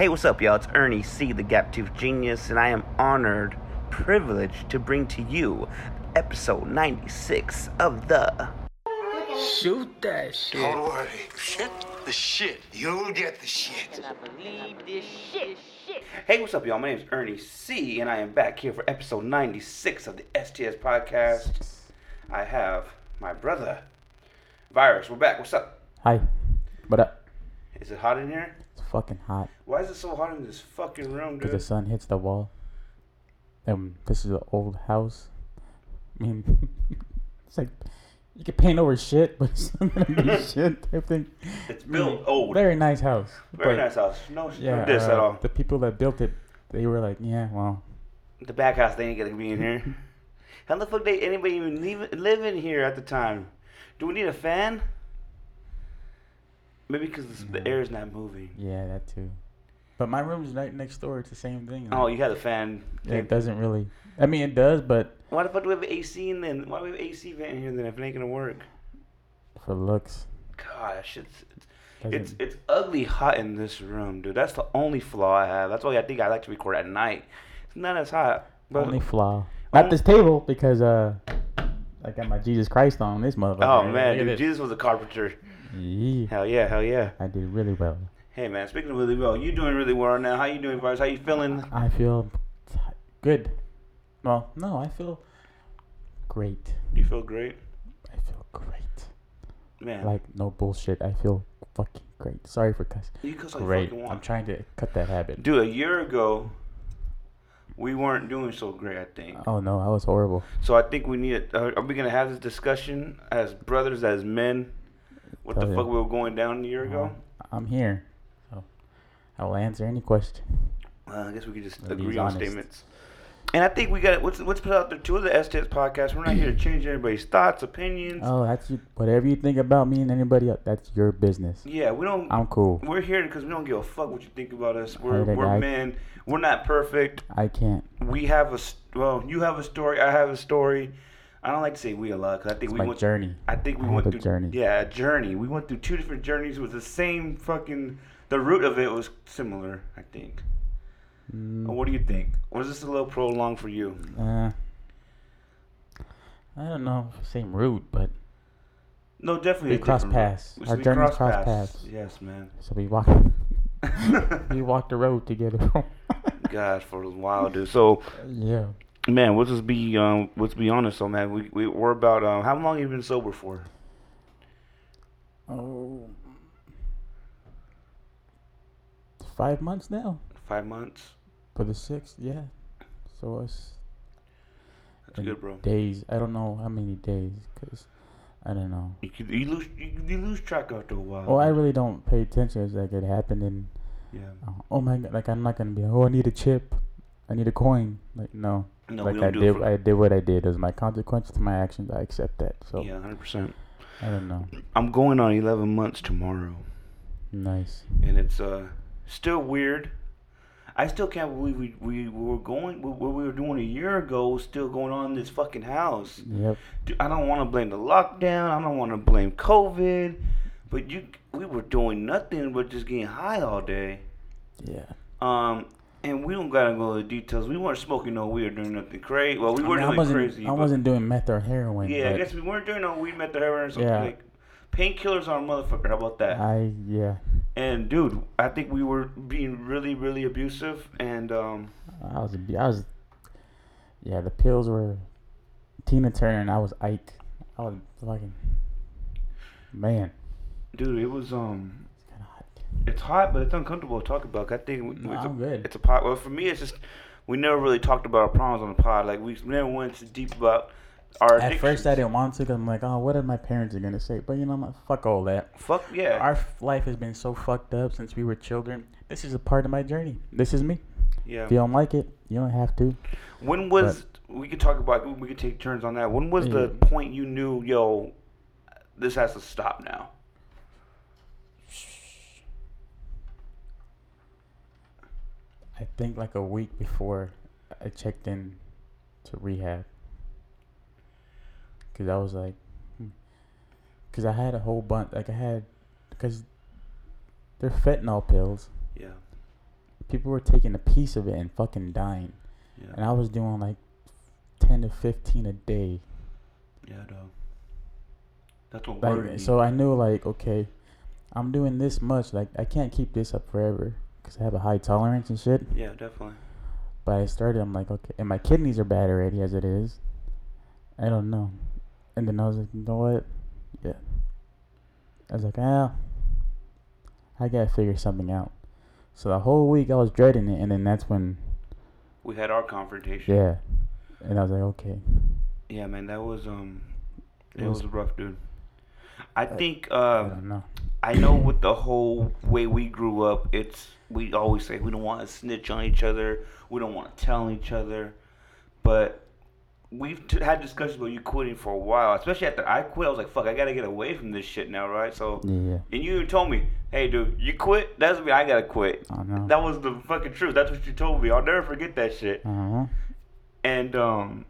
Hey, what's up, y'all? It's Ernie C, the Gap Tooth Genius, and I am honored, privileged to bring to you episode 96 of the. Shoot that shit. Don't worry. Shit the shit. You'll get the shit. Hey, what's up, y'all? My name is Ernie C, and I am back here for episode 96 of the STS podcast. I have my brother, Virus. We're back. What's up? Hi. What up? Is it hot in here? Fucking hot Why is it so hot in this fucking room, because dude? the sun hits the wall. Um, this is an old house. I mean, it's like you can paint over shit, but it's not gonna be shit. I think. It's built old. Very nice house. Very nice house. No, Yeah. no diss at uh, all. The people that built it, they were like, yeah, well, The back house, they ain't gonna be in here. How the fuck did anybody even leave, live in here at the time? Do we need a fan? Maybe because the air is not moving. yeah, that too. But my room's right next door. It's the same thing. Oh, you had a fan. Yeah, it doesn't really. I mean, it does, but Why the fuck do we have AC in then? Why do we have AC vent in here then if it ain't gonna work? for looks, Gosh, shit's it's, it's it's ugly hot in this room, dude. That's the only flaw I have. That's why I think I like to record at night. It's not as hot. But only flaw. only- Not this table because uh, I got my Jesus Christ on this motherfucker. oh man, dude. Jesus was a carpenter. Yeah, Hell yeah, hell yeah. I did really well. Hey man, speaking of really well, you doing really well now. How you doing, Vice? How you feeling? I feel good. Well, no, I feel great. You feel great, I feel great. man. Like no bullshit. I feel fucking great. Sorry for cuss. you cuss Great. fucking I'm trying to cut that habit. Dude, a year ago, we weren't doing so great. I think. Oh no, I was horrible. So I think we need. Uh, are we gonna have this discussion as brothers, as men? What the Tell you. fuck we were going down a year ago? Well, I'm here, so I will answer any question. Uh, I guess we could just agree on honest. statements. And I think we got let's let's put out there two of the STS podcasts. We're not here to change anybody's thoughts, opinions. Oh, that's you. Whatever you think about me and anybody else, that's your business. yeah, we don't. I'm cool. we're here because we don't give a fuck what you think about us. We're we're guy- men. We're not perfect. I can't. We have a well. You have a story. I have a story. I don't like to say we a lot because I think It's we went. journey. I think we I went a through journey. Yeah, a journey. We went through two different journeys with the same fucking. The root of it was similar. I think. Mm, What do you think? Was this a little prolonged for you? uh, I don't know same route, but No, definitely. We a crossed paths. Our we journeys crossed crossed paths. Yes, man. so we walked. we walked the road together. God, for a while, dude. So, yeah. Man, let's just be um, let's be honest, though, man. We we we're about um, how long have you been sober for? Oh. Five months now Five months. for the sixth. Yeah. So it's That's good, bro. days. I don't know how many days, cause I don't know. You, could- you lose you, you lose track after a while. Well, I really don't pay attention. It's like it happened in. yeah. Uh, oh my god! Like I'm not gonna be. Oh, I need a chip. I need a coin. Like no. No, like we don't I do did. I did what I did. Was my consequence to my actions. I accept that. So yeah, hundred percent. I don't know. I'm going on eleven months tomorrow, Nice. and it's uh still weird. I still can't believe we, we were going what we were doing a year ago was still going on in this fucking house. Yep. Dude, I don't want to blame the lockdown. I don't want to blame COVID, but you we were doing nothing but just getting high all day. Yeah. Um, and we don't gotta go into the details. We weren't smoking no weed or doing nothing crazy. Well, we I, were mean, I doing crazy. I wasn't doing meth or heroin. Yeah, I guess we weren't doing no weed, meth, or heroin Yeah. like painkillers on a motherfucker. How about that? I yeah. And dude, I think we were being really, really abusive. And um, I was. I was. Yeah, the pills were Tina Turner and I was Ike. I was fucking man. dude, it was um, It's hot. but it's uncomfortable to talk about. 'cause I think we- No, it's, I'm a, good. it's a pot. Well, for me, it's just we never really talked about our problems on the pod. Like we never went too deep about our. At first, I addictions. didn't want to because I'm like, oh, what are my parents are gonna say? But you know, what? fuck all that. Fuck yeah. Our f- life has been so fucked up since we were children. This is a part of my journey. This is me. yeah. If you don't like it, you don't have to. When was we could talk about? We could take turns on that. When was the Yeah. point you knew, yo, this has to stop now? I think like a week before I checked in to rehab. Cause I was like, hmm. cause I had a whole bunch. Like I had, cause they're fentanyl pills, Yeah. people were taking a piece of it and fucking dying, Yeah. and I was doing like ten to fifteen a day. Yeah, dog. That's what. Like, so I knew like, okay, I'm doing this much. Like, I can't keep this up forever because I have a high tolerance and shit. Yeah, definitely. But I started. I'm like, okay, and my kidneys are bad already as it is. I don't know. And then I was like, you know what? Yeah. I was like, ah, I gotta figure something out. So the whole week I was dreading it, and then that's when, We had our confrontation. yeah, and I was like, okay, Yeah, man, that was um, it, It was, was- rough, dude. I think I uh, don't know. I know with the whole way we grew up, it's we always say we don't want to snitch on each other, we don't want to tell each other, but we've t- had discussions about you quitting for a while, especially after I quit. I was like, fuck, I gotta get away from this shit now, right? So, Yeah, and you told me, hey, dude, you quit. That's me. I gotta quit. I know. That was the fucking truth. That's what you told me. I'll never forget that shit. Uh-huh. And um,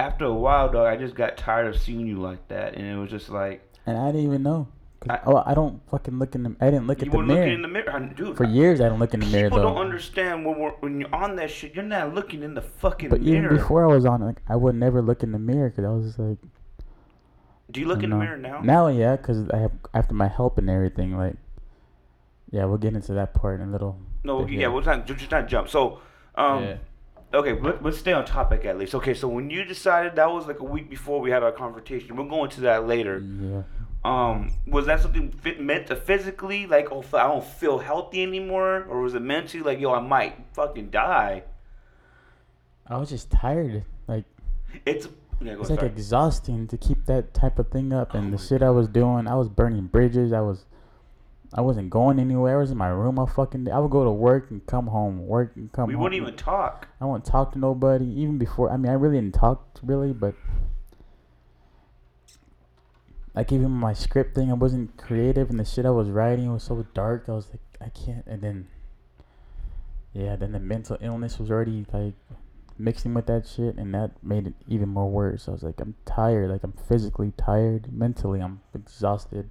after a while, dog, I just got tired of seeing you like that, and it was just like And I didn't even know. 'Cause- I- oh, I don't fucking look in the. I didn't look you at the were mirror looking in the mirror, dude. for years. I don't look in the mirror People though. don't understand when we're, when you're on that shit. You're not looking in the fucking but mirror. even before I was on, like, I would never look in the mirror because I was just like. Do you look I in the mirror now? Now, yeah, because I have after my help and everything. Like, yeah, we'll get into that part in a little. No, bit yeah, here. we're not just not jump. So, um, Yeah. okay, let, let's stay on topic at least. Okay, so when you decided that was like a week before we had our confrontation. We'll go into that later. Yeah. Um, was that something fit, meant to physically, like, oh, I don't feel healthy anymore, or was it mentally, like, yo, I might fucking die? I was just tired. Like, It's yeah, it's like sorry. exhausting to keep that type of thing up. And Oh the shit I was doing, I was burning bridges. I was. I wasn't going anywhere. I was in my room all fucking day. I would go to work and come home, work and come we home. wouldn't even talk. I wouldn't talk to nobody even before. I mean, I really didn't talk really, but like even my script thing, I wasn't creative, and the shit I was writing was so dark. I was like, I can't. And then, yeah, then the mental illness was already like mixing with that shit, and that made it even more worse. I was like, I'm tired. Like I'm physically tired. Mentally, I'm exhausted.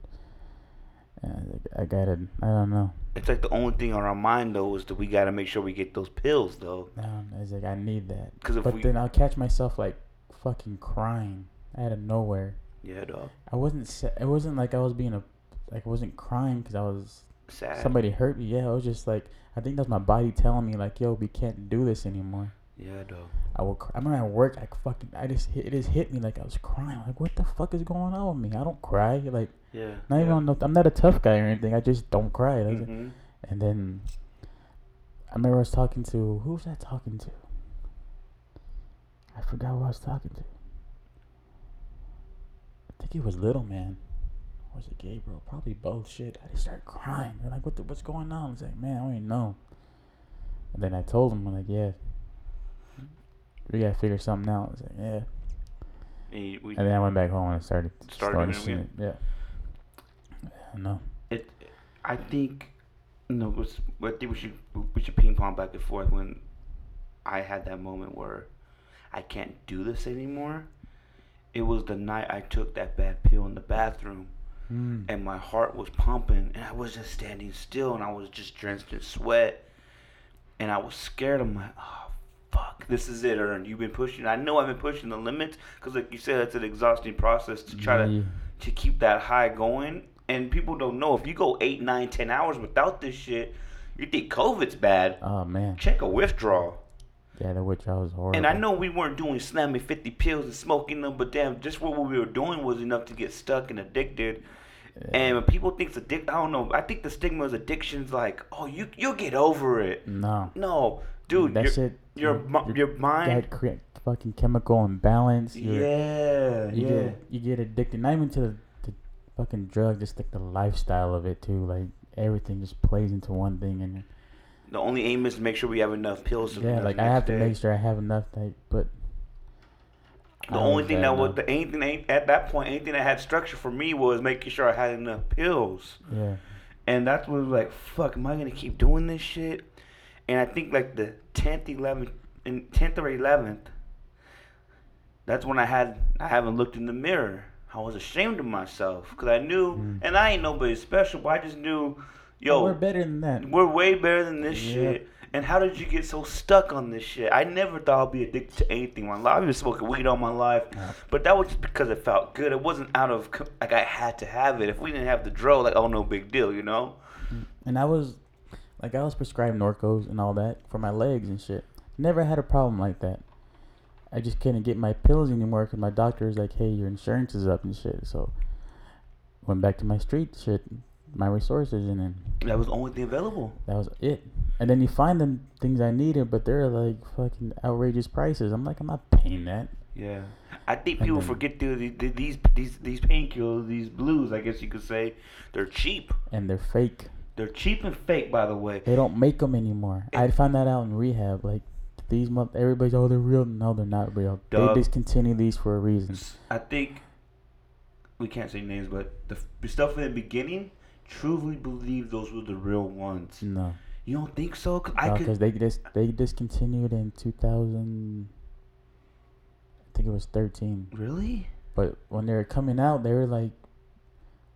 And I, I gotta. I don't know. It's like the only thing on our mind though is that we gotta make sure we get those pills though. Um, I was like, I need that. 'Cause if but we- then I'll catch myself like fucking crying out of nowhere. Yeah, dog. I wasn't. sa- It wasn't like I was being a, like I wasn't crying because I was Sad. somebody hurt me. Yeah, I was just like I think that's my body telling me like, yo, we can't do this anymore. Yeah, dog. I will. Cry. I remember at work, I fucking, I just hit, it just hit me like I was crying. Like what the fuck is going on with me? I don't cry. Like Yeah. not yeah. even on. No, I'm not a tough guy or anything. I just don't cry. Like, Mhm. And then I remember I was talking to who was I talking to? I forgot who I was talking to. I think it was Little Man. Or was it Gabriel? Probably both. Shit, I just started crying. They're like, "What? The, what's going on?" I was like, "Man, I don't even know." And then I told him, I'm like, "Yeah, we gotta figure something out." I was like, "Yeah." And we, And then I went back home and started Started started doing it. Yeah. I know. it, I think, no, it was, I think we should we should ping pong back and forth when I had that moment where I can't do this anymore. It was the night I took that bad pill in the bathroom, Mm. and my heart was pumping, and I was just standing still, and I was just drenched in sweat, and I was scared. I'm like, oh fuck, this is it, Ern. You've been pushing. I know I've been pushing the limits because, like you said, it's an exhausting process to try to to keep that high going. And people don't know if you go eight, nine, ten hours without this shit, you think COVID's bad. Oh man. Check a withdrawal. Yeah, the withdrawal was horrible. And I know we weren't doing slamming 50 pills and smoking them, but damn, just what we were doing was enough to get stuck and addicted. And when people think it's addic, I don't know. I think the stigma is addiction's like, oh, you you'll get over it. No. No, dude, that your, shit. your, mi- your mind. That create fucking chemical imbalance. you're- Yeah, You yeah. get you get addicted. Not even to the, the fucking drug, just like the lifestyle of it too. Like everything just plays into one thing, and The only aim is to make sure we have enough pills. yeah, like I have to make sure I have enough. Like, but The only thing that was the anything at that point, anything that had structure for me was making sure I had enough pills, yeah, and that's what was like, fuck, am I gonna keep doing this shit? And I think like the tenth, eleventh, and tenth or eleventh, that's when I had I haven't looked in the mirror. I was ashamed of myself because I knew, Mm. and I ain't nobody special, but I just knew Yo, we're better than that. We're way better than this Yeah. shit. And how did you get so stuck on this shit? I never thought I'd be addicted to anything my life. I've been smoking weed all my life, Yeah. but that was just because it felt good. It wasn't out of like I had to have it. If we didn't have the dro, like oh no big deal, you know. Mm. And I was, like, I was prescribed Norcos and all that for my legs and shit. Never had a problem like that. I just couldn't get my pills anymore because my doctor was like, "Hey, your insurance is up and shit." So, went back to my street shit, my resources, and then That was the only thing available. that was it. And then you find the things I needed, but they're like fucking outrageous prices. I'm like, I'm not paying that. Yeah, I think people then- forget the, the, these these these painkillers, these blues. I guess you could say they're cheap. And they're fake. They're cheap and fake, by the way. They don't make them anymore. I found that out in rehab. Like these month, everybody's oh they're real. No, they're not real. They discontinue these for a reason. I think we can't say names, but the, the stuff in the beginning, truly believe those were the real ones. No, You don't think so? Cause I because they just they discontinued in 2000. I think it was 13. Really? But when they were coming out, they were like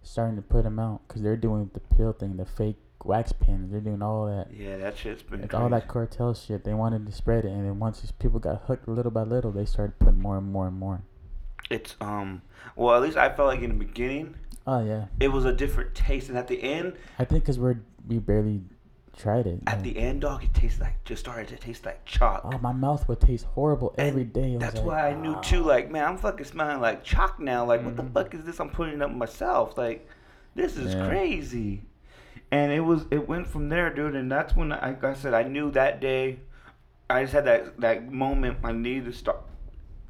starting to put them out because they're doing the pill thing, the fake wax pens. They're doing all that. Yeah, that shit's been. It's crazy. all that cartel shit. They wanted to spread it, and then once these people got hooked little by little, they started putting more and more and more. It's um. Well, at least I felt like in the beginning, Oh yeah, it was a different taste, and at the end, I think because we're we barely tried it. at like, the end, dog, it tastes like just started to taste like chalk. oh, my mouth would taste horrible And every day. That's like, why I knew "Ah." too. Like, man, I'm fucking smelling like chalk now. Like, what the Mhm. fuck is this? I'm putting up myself. Like, this is Yeah. crazy. And it was. It went from there, dude. And that's when, I, like I said, I knew that day. I just had that that moment. I need to stop.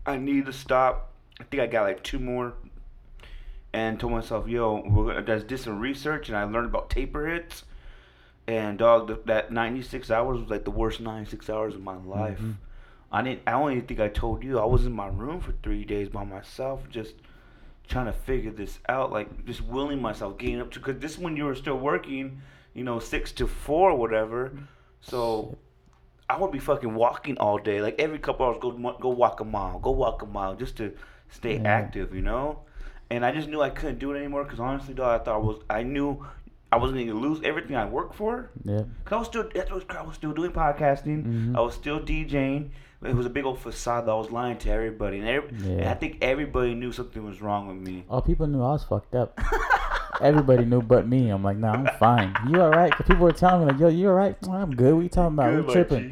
I need to stop. I think I got like two more. And told myself, yo, we're gonna. I did some research, and I learned about taper hits. And dog, th- that 96 hours was like the worst 96 hours of my life. Mhm. I didn't. I only think I told you I was in my room for three days by myself, just trying to figure this out. Like just willing myself, getting up to. Cause this when you were still working, you know, six to four whatever. So I would be fucking walking all day. Like every couple hours, go go walk a mile, go walk a mile, just to stay Yeah. active, you know. And I just knew I couldn't do it anymore. Cause honestly, dog, I thought I was. I knew I wasn't going to lose everything I worked for. Yeah. Cause I was still, that's what I was still doing podcasting. Mhm. I was still DJing. It was a big old facade that I was lying to everybody, and, every, and I think everybody knew something was wrong with me. Oh, people knew I was fucked up. Everybody knew but me. I'm like, nah, I'm fine. You all right? 'Cause people were telling me like, yo, you all right? "Oh, I'm good. What you talking about? Good, we tripping.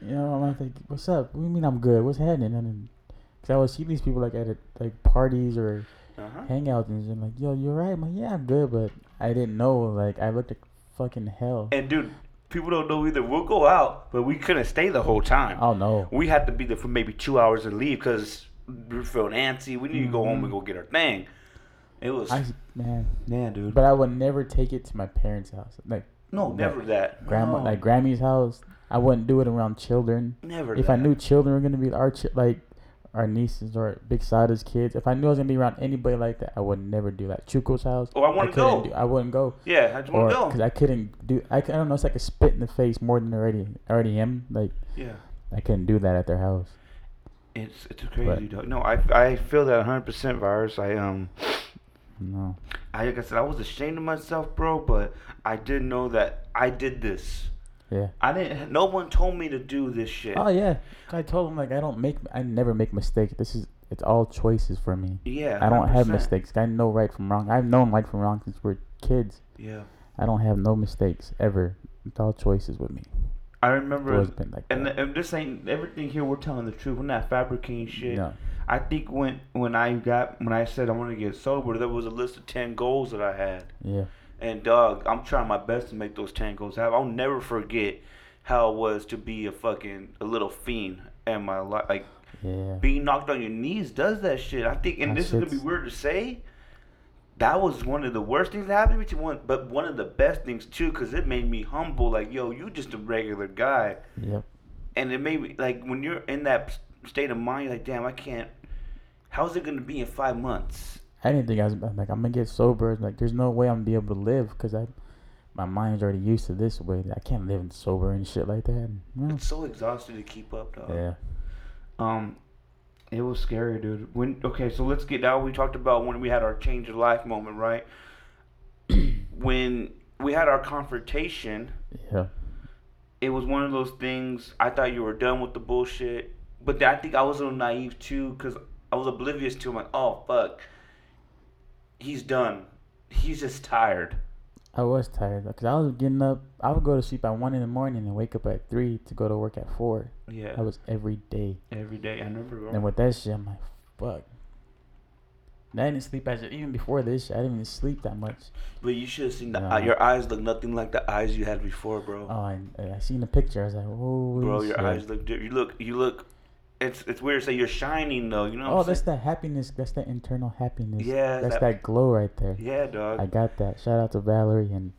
G. You know, I'm like, what's up? What do you mean I'm good? What's happening? And then, cause I would see these people like at a, like parties or Uh-huh. hangouts and I'm like, yo, you all right? I'm like, yeah, I'm good, but I didn't know. Like, I looked like fucking hell. And dude, people don't know either. We'll go out, but we couldn't stay the whole time. Oh no. We had to be there for maybe two hours and leave because we were feeling antsy. We need to go home and Mhm. go get our thing. It was I man, man, dude. but I would never take it to my parents' house. Like no, like, never that. grandma, No, like Grammy's house. I wouldn't do it around children. never. if that. I knew children were gonna be our chi- like our nieces or Big Sada's kids, if I knew I was gonna be around anybody like that, I would never do that. Chuko's house. Oh, I wanna couldn't go. Do, I wouldn't go. yeah, I just want to because. I couldn't do. I, I don't know. It's like a spit in the face more than already already am. Like Yeah. I couldn't do that at their house. It's it's crazy, dog. No, I I feel that 100 percent virus. I um No. I like I said I was ashamed of myself, bro, but I did know that I did this. Yeah. I didn't. No one told me to do this shit. Oh yeah. I told him like I don't make. I never make mistakes. This is. It's all choices for me. Yeah. I don't have 100%. mistakes. I know right from wrong. I've known right from wrong since we're kids. Yeah. I don't have no mistakes ever. It's all choices with me. I remember. like And, and this ain't everything here. We're telling the truth. We're not fabricating shit. No. I think when when I got when I said I want to get sober, there was a list of ten goals that I had. Yeah. And dog, I'm trying my best to make those ten goals happen. I'll never forget how it was to be a fucking a little fiend in my life. Like Yeah. being knocked on your knees does that shit. I think, and That this is gonna be weird to say. That was one of the worst things that happened to me. One, but one of the best things too, because it made me humble. Like, yo, you just a regular guy, Yep. and it made me like when you're in that state of mind, you're like, damn, I can't. How's it gonna be in five months? I didn't think I was I'm like I'm gonna get sober. Like there's no way I'm gonna be able to live because I, my mind's already used to this way. I can't live in sober and shit like that. It's so exhausting to keep up, dog. yeah. Um, it was scary, dude. When okay, so let's get now. We talked about when we had our change of life moment, right? when we had our confrontation. Yeah. It was one of those things. I thought you were done with the bullshit, but I think I was a little naive too, cause I was oblivious to. I'm like, oh fuck, he's done. He's just tired. I was tired because I was getting up. I would go to sleep at one in the morning and wake up at three to go to work at four. Yeah, That was every day. every day. I remember. And with that shit, I'm like, fuck. And I didn't sleep as even before this. Shit, I didn't even sleep that much. But you should have seen the Nah. your eyes look nothing like the eyes you had before, bro. Oh, uh, I seen the picture. I was like, holy bro, your shit. eyes look. You look. You look. It's it's weird to say you're shining though. You know. Oh, I'm that's saying? that happiness. That's that internal happiness. Yeah, That's that- that, glow right there. Yeah, dog. I got that. Shout out to Valerie and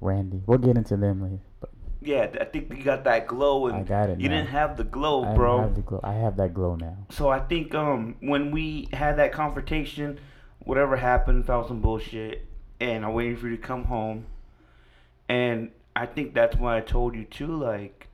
Randy. We'll get into them later. But yeah, I think you got that glow, and I got it you now. didn't have the glow, I bro. have the glow. I have that glow now. So I think um when we had that confrontation, whatever happened, felt some bullshit, and I waited for you to come home, and I think that's why I told you too, like,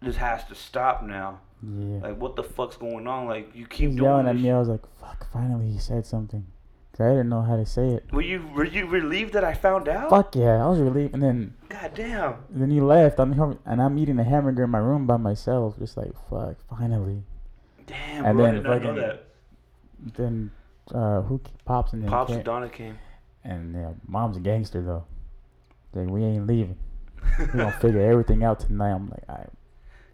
this has to stop now. Yeah. Like, what the fuck's going on? Like, you keep yelling at me. I was like, fuck, finally he said something." Cause I didn't know how to say it. Were you were you relieved that I found out? Fuck yeah. I was relieved. And then God damn. then you left. I'm home, and I'm eating a hamburger in my room by myself. Just like, fuck, finally. Damn, And bro, I then did know fucking- that. Then uh, who pops in? Pops and Donna came. And yeah, mom's a gangster though. Like we ain't leaving. We gonna figure everything out tonight. I'm like,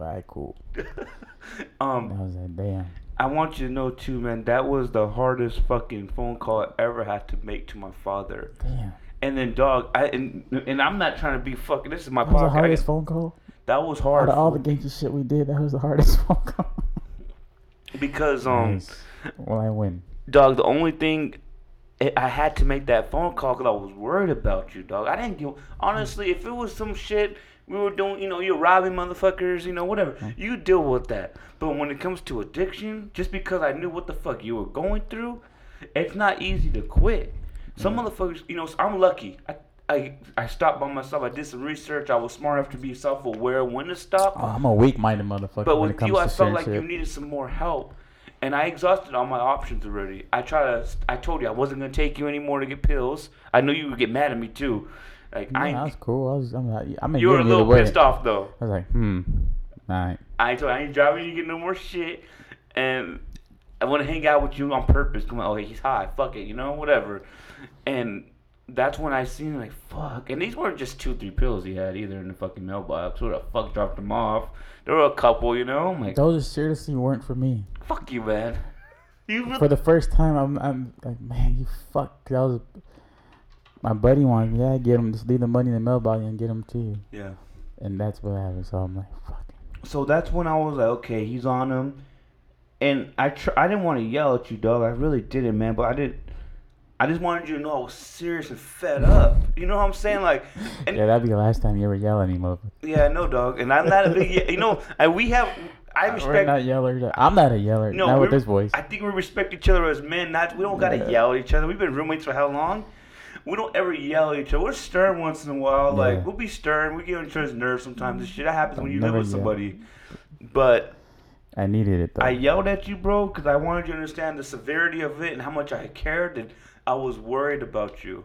alright, alright, cool. um, I was like, damn. I want you to know too, man. That was the hardest fucking phone call I ever had to make to my father. Damn. And then, dog, I and, and I'm not trying to be fucking. This is my That was the hardest phone call. that was Out hard of all the games gangster shit we did, that was the hardest phone call. because um, Nice. Well, I win. dog. The only thing I- I had to make that phone call because I was worried about you, dog. I didn't give. Honestly, if it was some shit we were doing, you know, you're robbing motherfuckers, you know, whatever, mm-hmm. you deal with that. But when it comes to addiction, just because I knew what the fuck you were going through, it's not easy to quit. Some mm-hmm. motherfuckers, you know, I'm lucky. I, I I stopped by myself. I did some research. I was smart enough to be self-aware when to stop. Oh, I'm a weak-minded motherfucker But when it with comes you, I felt like shit. you needed some more help, and I exhausted all my options already. I try to. I told you I wasn't gonna take you anymore to get pills. I knew you would get mad at me too. Like Yeah, I, that's cool. I was, I'm not, I'm you were a little pissed off though. I was like, hmm, alright. I told you, I ain't driving you to get no more shit, and I want to hang out with you on purpose. Come on, oh he's high, fuck it, you know, whatever. And that's when I seen like fuck, and these weren't just two, three pills he had either in the fucking mailbox. Who the fuck dropped them off? There were a couple, you know. I'm like, Those seriously weren't for me. Fuck you, man. You really For the first time, I'm, I'm like, man, you fuck. That was my buddy wanted me. Yeah, get him. Just leave the money in the mailbox and get him to you. Yeah. And that's what happened. So I'm like, fuck. So that's when I was like, okay, he's on him, and I tr- I didn't want to yell at you, dog. I really didn't, man. But I did. I just wanted you to know I was serious and fed up. You know what I'm saying? Like, and Yeah, that'd be the last time you ever yell at me, motherfucker. yeah, no, dog. And I'm not a big, you know, and we have. I We're respect. not yellers. I'm not a yeller. No, not with we're- this voice. I think we respect each other as men. Not we don't gotta Yeah. yell at each other. We've been roommates for how long? We don't ever yell at each other. We're stern once in a while. Yeah. Like we'll be stern. We get on each other's nerves sometimes. This shit that happens when you live with yell. somebody. But I needed it though. I yelled at you, bro, because I wanted you to understand the severity of it and how much I cared and I was worried about you.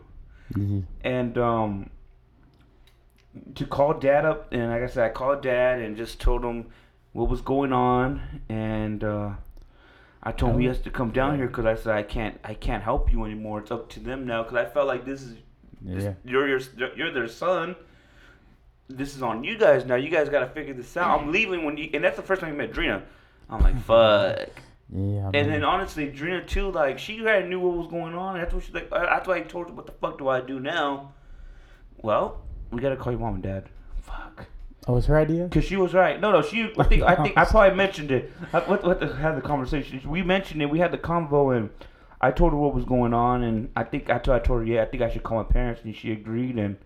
Mhm. And um, to call dad up, and like I said, I called dad and just told him what was going on, and uh, I told him he has to come down here because I said I can't, I can't help you anymore. It's up to them now because I felt like this is, this, Yeah. you're your, you're their son. This is on you guys now. You guys got to figure this out. I'm leaving when you, and that's the first time you met Drina. I'm like, fuck. Yeah. And then honestly, Drina too, like she already knew what was going on. That's what she's like. That's why I told her, "What the fuck do I do now?" Well, we gotta call your mom and dad. Fuck. Oh, was her idea? Cause she was right. No, no, she. I think. I think. I probably mentioned it. I, what, what the, had the conversation? We mentioned it. We had the convo, and I told her what was going on, and I think I told. I told her, yeah, I think I should call my parents, and she agreed, and.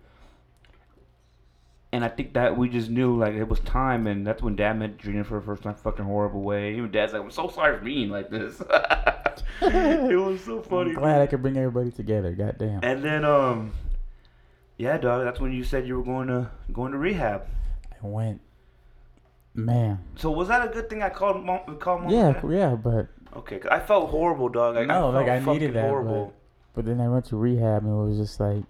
And I think that we just knew like it was time, and that's when Dad met Drina for the first time, fucking horrible way. Even Dad's like, "I'm so sorry for being like this." it was so funny. I'm glad I could bring everybody together. Goddamn. And then, um, yeah, dog. That's when you said you were going to going to rehab. I went. Man. So was that a good thing? I called mom. Called mom. Yeah, and yeah, but Okay, 'cause I felt horrible, dog. Like, No, I like, I needed that, Horrible. but then I went to rehab and it was just like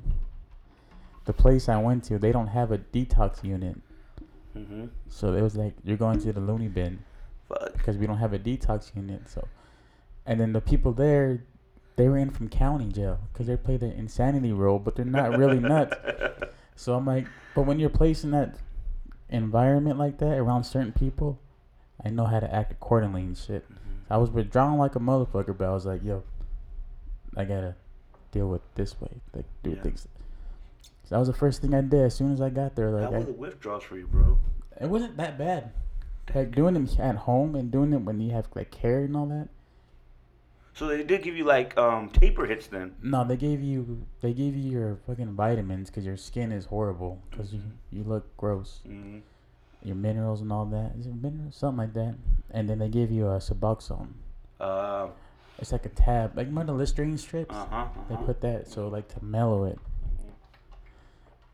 the place I went to, they don't have a detox unit. Mm-hmm. So it was like you're going to the loony bin Fuck. because we don't have a detox unit. So, and then the people there, they were in from county jail because they play the insanity role, but they're not really nuts. So I'm like, but when you're placed in that environment like that around certain people, I know how to act accordingly and shit. Mm-hmm. I was withdrawn like a motherfucker, but I was like, yo, I gotta deal with this way, like do Yeah. things. So that was the first thing I did as soon as I got there. How Like, were the withdrawals for you, bro? it wasn't that bad. Like doing them at home and doing it when you have like care and all that. So they did give you like um taper hits then. No, they gave you they gave you your fucking vitamins because your skin is horrible because you you look gross. Mm-hmm. Your minerals and all that. Is it minerals? Something like that. And then they give you a Suboxone. Uh It's like a tab, like remember the Listerine strips? huh. Uh-huh. They put that so like to mellow it.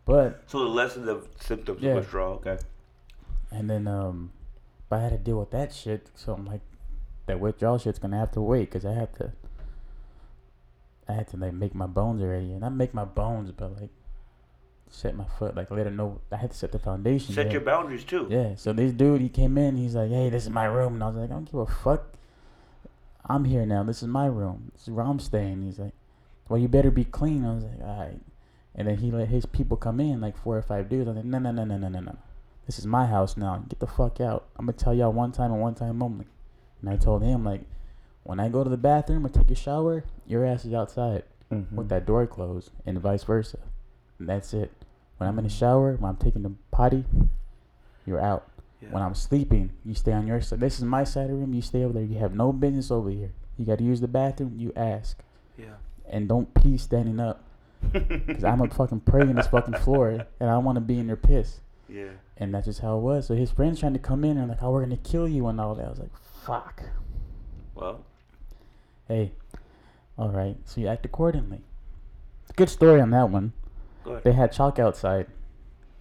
But So the lessen the symptoms Yeah. of withdrawal. Okay. and then um, but I had to deal with that shit. So I'm like, that withdrawal shit's gonna have to wait because I had to. I had to like make my bones already, and not make my bones, but like set my foot, like let her know. I had to set the foundation. Set yeah. your boundaries too. Yeah, so this dude, he came in, he's like, hey, this is my room. And I was like, I don't give a fuck. I'm here now. This is my room. This is where I'm staying. He's like, well, you better be clean. I was like, all right. And then he let his people come in, like four or five dudes. I was like, no, no, no, no, no, no, no. This is my house now. Get the fuck out. I'm to tell y'all one time and one time only. And I told him, like, when I go to the bathroom or take a shower, your ass is outside Mm-hmm. with that door closed and vice versa. And that's it. When I'm in the shower, when I'm taking the potty, you're out. Yeah. When I'm sleeping, you stay on your side. This is my side of the room. You stay over there. You have no business over here. You got to use the bathroom. You ask. Yeah. And don't pee standing up. Because I'm a fucking prey in this fucking floor. And I want to be in your piss. yeah. And that's just how it was. So his friends trying to come in and like, oh, we're going to kill you and all that. I was like, fuck. Well. Hey. All right. So you act accordingly. Good story on that one. Go ahead. They had chalk outside.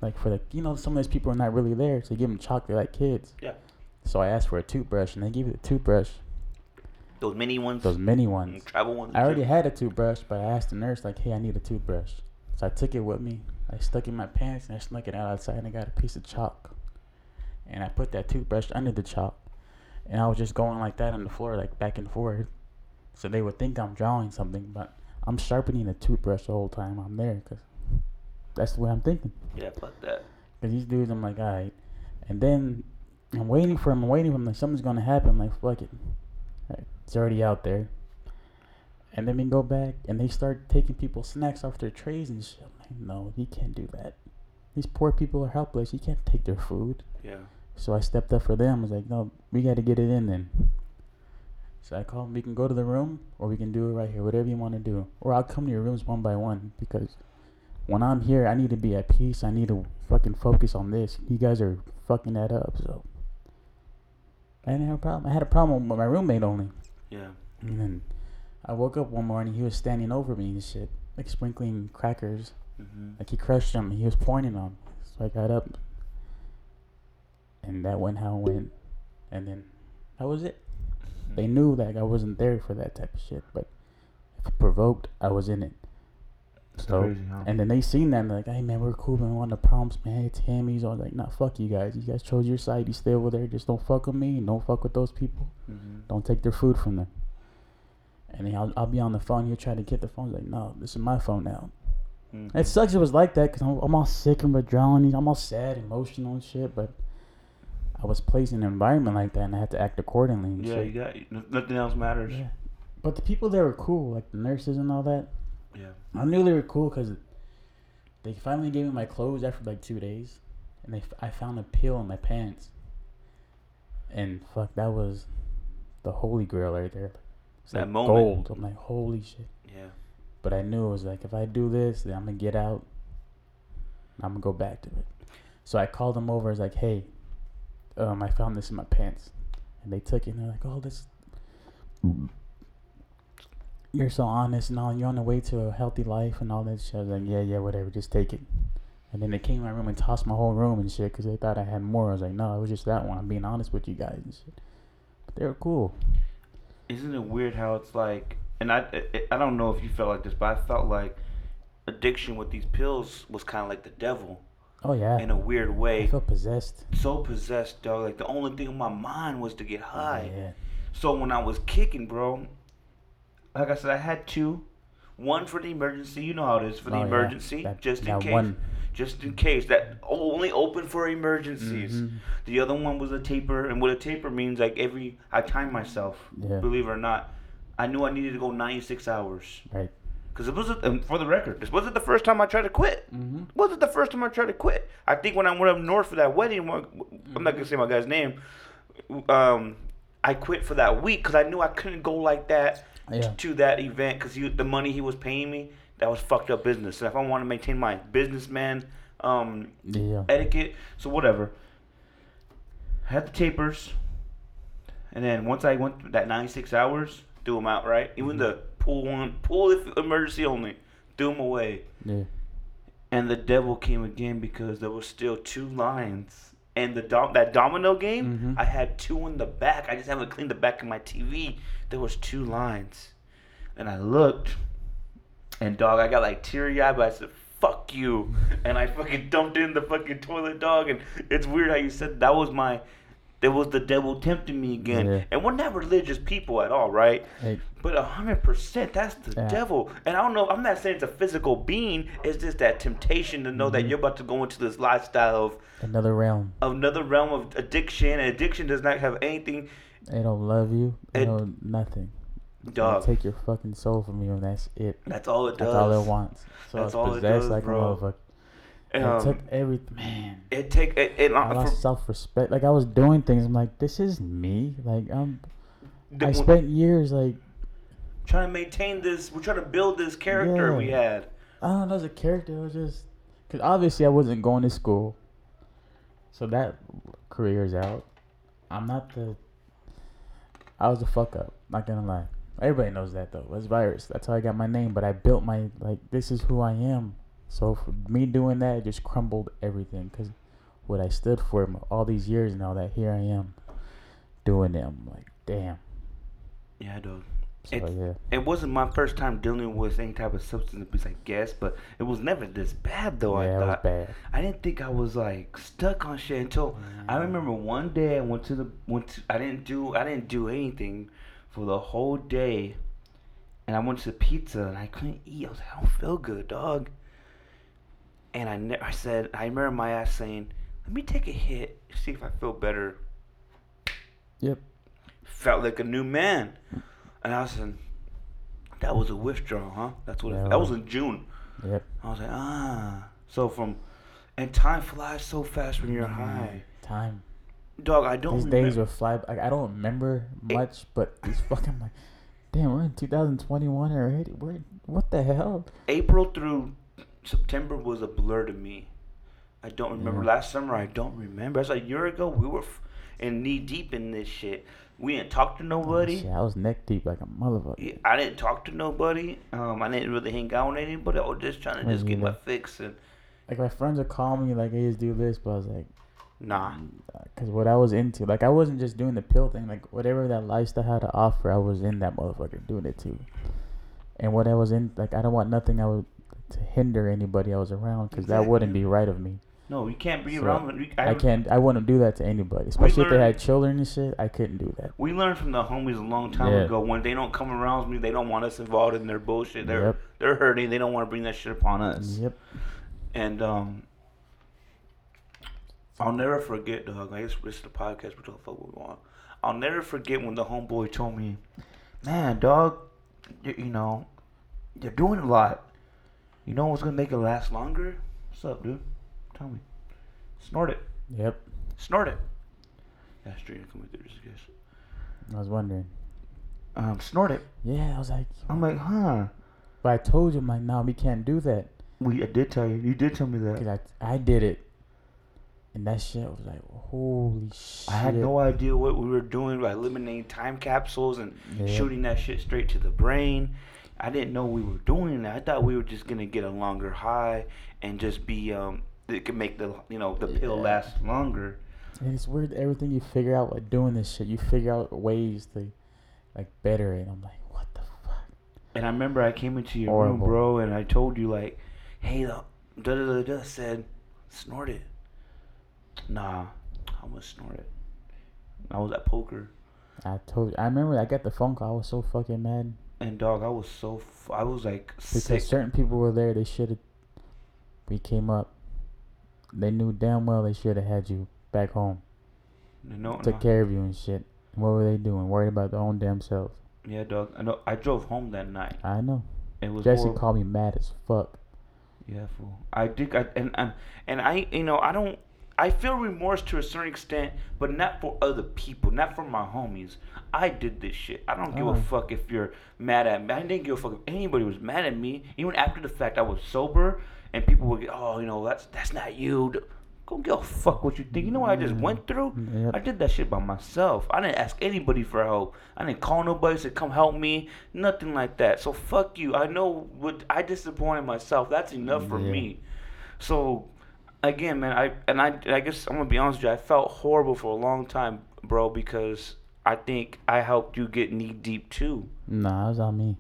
Like for the, you know, some of those people are not really there. So you give them chalk. They're like kids. Yeah. So I asked for a toothbrush, and they gave you the toothbrush, Those mini ones. those mini ones. travel ones. I already had a toothbrush, but I asked the nurse like, "Hey, I need a toothbrush." So I took it with me. I stuck it in my pants, and I snuck it out outside, and I got a piece of chalk. And I put that toothbrush under the chalk, and I was just going like that on the floor, like back and forth. So they would think I'm drawing something, but I'm sharpening a toothbrush the whole time I'm there, cause that's the way I'm thinking. Yeah. Fuck that. Cause these dudes, I'm like, alright. And then I'm waiting for him. I'm waiting for him. Like something's gonna happen. I'm like, fuck it. It's already out there. And then we go back, and they start taking people's snacks off their trays and shit. I'm like, no, you can't do that. These poor people are helpless. You can't take their food. Yeah. So I stepped up for them. I was like, no, we got to get it in then. So I called. We can go to the room, or we can do it right here. Whatever you want to do, or I'll come to your rooms one by one because when I'm here, I need to be at peace. I need to fucking focus on this. You guys are fucking that up. So I didn't have a problem. I had a problem with my roommate only. Yeah. And then I woke up one morning. He was standing over me and shit, like sprinkling crackers. Mm-hmm. Like he crushed them. He was pointing them. So I got up, and that went how it went, and then that was it. They knew that I wasn't there for that type of shit, but if it provoked, I was in it. So crazy, huh? and then they seen that and they're like, hey man, we're cool, man. One of the problems, man. It's him. He's all like, nah, fuck you guys. You guys chose your side. You stay over there. Just don't fuck with me. and Don't fuck with those people. Mm-hmm. Don't take their food from them. And then I'll, I'll be on the phone. He'll try to get the phone. He's like, no, this is my phone now. Mm-hmm. It sucks it was like that because I'm, I'm all sick and withdrawing. I'm all sad, emotional and shit. But I was placed in an environment like that and I had to act accordingly. Yeah. You got nothing else matters. Yeah. But the people there were cool, like the nurses and all that. Yeah. I knew they were cool because they finally gave me my clothes after like two days, and they I found a pill in my pants. And fuck, that was the holy grail right there. It's That like moment. gold. I'm like, holy shit. Yeah. But I knew it was like if I do this, then I'm gonna get out. I'm gonna go back to it. So I called them over. I was like, hey, um, I found this in my pants, and they took it. and They're like, oh, this. You're so honest and all. You're on the way to a healthy life and all that shit. I was like, yeah, yeah, whatever. Just take it. And then they came in my room and tossed my whole room and shit because they thought I had more. I was like, no, it was just that one. I'm being honest with you guys and shit. But they were cool. Isn't it weird how it's like, and I, I, I don't know if you felt like this, but I felt like addiction with these pills was kind of like the devil Oh yeah. in a weird I way. feel possessed. So possessed, dog. Like the only thing in my mind was to get high. Yeah. So when I was kicking, bro, like I said, I had two. One for the emergency. You know how it is for the Oh, yeah. emergency, That- just in case. one- Just in case. That only open for emergencies. Mhm. The other one was a taper, and what a taper means, like every I time myself. Yeah. Believe it or not, I knew I needed to go 96 hours. Right. Cause it wasn't, and for the record, this wasn't the first time I tried to quit. Mm-hmm. Wasn't the first time I tried to quit. I think when I went up north for that wedding, I'm not gonna say my guy's name. Um, I quit for that week because I knew I couldn't go like that Yeah. to that event because the money he was paying me that was fucked up business. And if I want to maintain my businessman um, Yeah. etiquette, so whatever. I had the tapers, and then once I went through that 96 hours, threw them out. Right, even Mm-hmm. the pool one, pool if emergency only, threw them away. Yeah. And the devil came again because there was still two lines. And the dom- that domino game, Mhm. I had two in the back. I just haven't cleaned the back of my TV. There was two lines. And I looked, and dog, I got like teary eyed, but I said, fuck you. And I fucking dumped in the fucking toilet, dog. And it's weird how you said that was my, that was the devil tempting me again. Yeah. And we're not religious people at all, right? Hey, But a hundred percent, that's the Yeah. devil. And I don't know. I'm not saying it's a physical being. It's just that temptation to know that Mm-hmm. you're about to go into this lifestyle of, another realm. of another realm of addiction. And addiction does not have anything. They don't love you. They don't nothing. They Dog. take your fucking soul from you, and that's it. That's all it does. That's all it wants. So That's it's all it does, like bro. a motherfucker. It Um, took everything. Man. it take it. it I uh, lost for, self respect. Like I was doing things. I'm like, this is me. Like I'm. the- I spent years like trying to maintain this. We're trying to build this character Yeah. we had. I don't know as a character. It was just because obviously I wasn't going to school, so that career's out. I'm not the. I was a fuck up. Not gonna lie. Everybody knows that though. It's virus. That's how I got my name. But I built my like. This is who I am. So for me doing that, it just crumbled everything. Cause what I stood for all these years now, that here I am, doing it. I'm like, damn. Yeah, dog. So It's- yeah. It wasn't my first time dealing with any type of substance abuse, I guess, but it was never this bad though. yeah, I it thought. bad. I didn't think I was like stuck on shit until I mm. remember one day I went to the went to I didn't do I didn't do anything for the whole day, and I went to pizza and I couldn't eat. I was like I don't feel good, dog. And I ne- I said I remember my ass saying, "Let me take a hit, see if I feel better." Yep. Felt like a new man, and I said, "That was a withdrawal, huh? That's what it, that was in June." Yep. I was like, ah. So from, and time flies so fast when you're high. Time. Dog, I don't These remember. days will fly. Like, I don't remember much, but it's fucking like, damn, we're in 2021 already. We're, what the hell? April through September was a blur to me. I don't remember. Yeah. Last summer, I don't remember. That's a year ago. We were f- in knee deep in this shit. We didn't talk to nobody. Shit, I was neck deep like a motherfucker. Yeah, I didn't talk to nobody. Um, I didn't really hang out with anybody. I was just trying to just get my fix and Like my friends would call me like, "Hey, let's do this," but I was like, nah. because what I was into, like I wasn't just doing the pill thing. Like whatever that lifestyle had to offer, I was in that motherfucker doing it too. And what I was in, like I don't want nothing I would to hinder anybody I was around because that wouldn't be right of me. No, you can't be So, around. we- I can't. I wouldn't do that to anybody, especially if they had children and shit. I couldn't do that. We learned from the homies a long time Yeah. ago. When they don't come around me, they don't want us involved in their bullshit. They're Yep. they're hurting. They don't want to bring that shit upon us. Yep. And um, I'll never forget, dog. I just listen to the podcast. We talk fuck we want. I'll never forget when the homeboy told me, "Man, dog, you, you know, you're doing a lot. You know what's gonna make it last longer? What's up, dude? Tell me. Snort it. Yep. Snort it. That's straight coming through this, I guess. I was wondering. Um, snort it. Yeah, I was like, I'm like, huh? but I told you, I'm like, no, we can't do that. We I did tell you. You did tell me that. I, I did it, and that shit was like, holy shit. I had no idea what we were doing by eliminating time capsules and Yeah. shooting that shit straight to the brain. I didn't know we were doing that. I thought we were just gonna get a longer high and just be um. It could make the you know the pill last longer. And it's weird. Everything you figure out like doing this shit, you figure out ways to, like, better it. I'm like, what the fuck? And I remember I came into your room, bro, and I told you like, hey, the da da da da said, snort it. Nah, I'm gonna snort it. I was at poker, I told you. I remember I got the phone call. I was so fucking mad and dog, I was so f- I was like because sick. certain people were there. They should have. We came up. They knew damn well they should have had you back home. No, Took no. care of you and shit. What were they doing? Worried about their own damn selves. Yeah, dog. I know. I drove home that night. I know. It was Jesse horrible. called me mad as fuck. Yeah, fool. I did. I, and and and I, you know, I don't. I feel remorse to a certain extent, but not for other people, not for my homies. I did this shit. I don't give Oh. a fuck if you're mad at me. I didn't give a fuck if anybody was mad at me. Even after the fact, I was sober, and people would get, oh, you know, that's that's not you. Go give a fuck what you think. You know what I just went through? Yep. I did that shit by myself. I didn't ask anybody for help. I didn't call nobody to come help me. Nothing like that. So fuck you. I know what I disappointed myself. That's enough for Yeah. me. So again, man, I and I I guess I'm gonna be honest with you. I felt horrible for a long time, bro, because I think I helped you get knee deep too. Nah, it was on me.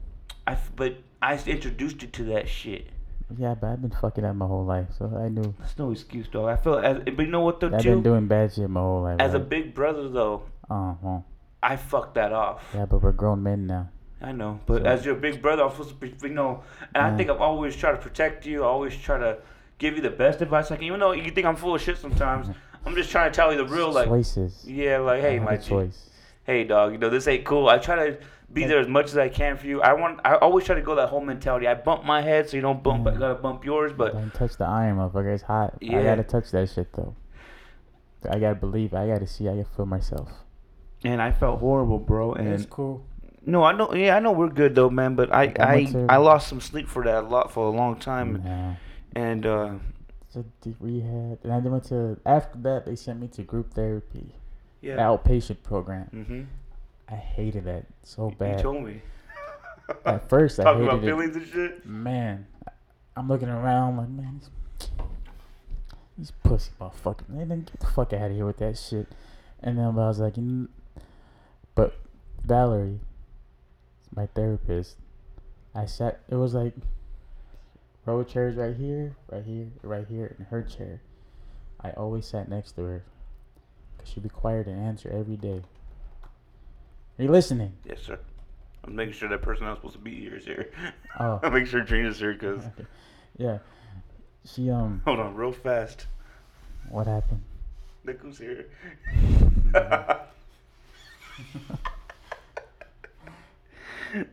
I f- but I introduced you to that shit. Yeah, but I've been fucking up my whole life, so I knew. That's no excuse, though. I feel as but you know what though, I've too. been doing bad shit my whole life. As a big brother though, Oh, well. I fucked that off. Yeah, but we're grown men now. I know, but So- as your big brother, I'm supposed to be, you know, and I think I've always tried to protect you. I always try to give you the best advice I can. Even though you think I'm full of shit sometimes, I'm just trying to tell you the real, like, Choices. yeah, like, hey, my a G, choice. hey, dog, you know, this ain't cool. I try to be there as much as I can for you. I want, I always try to go that whole mentality. I bump my head so you don't bump, I gotta bump yours, but Don't touch the iron, motherfucker. It's hot. I gotta touch that shit though. I gotta believe. I gotta see. I gotta feel myself. and I felt horrible, bro. And it's cool. no, I know, yeah, I know we're good though, man. But I, I I, I lost some sleep for that a lot for a long time, Nah. And uh, a deep rehab, and I went to. After that, they sent me to group therapy, yeah. outpatient program. Mm-hmm. I hated that so You bad. told me. At first, I Talking hated about it. feelings and shit. Man, I'm looking around like, man, these, these pussy motherfuckers, man, then get the fuck out of here with that shit. And then I was like, mm. but Valerie, my therapist, I sat. It was like row chairs right here, right here, right here, and her chair. I always sat next to her, cause she'd be quiet and answer every day. Are you listening? Yes, sir. I'm making sure that person I'm supposed to be here is here. Oh. I'm making sure Trina's here because. Okay. Yeah. She um. Hold on, real fast. What happened? Look who's here.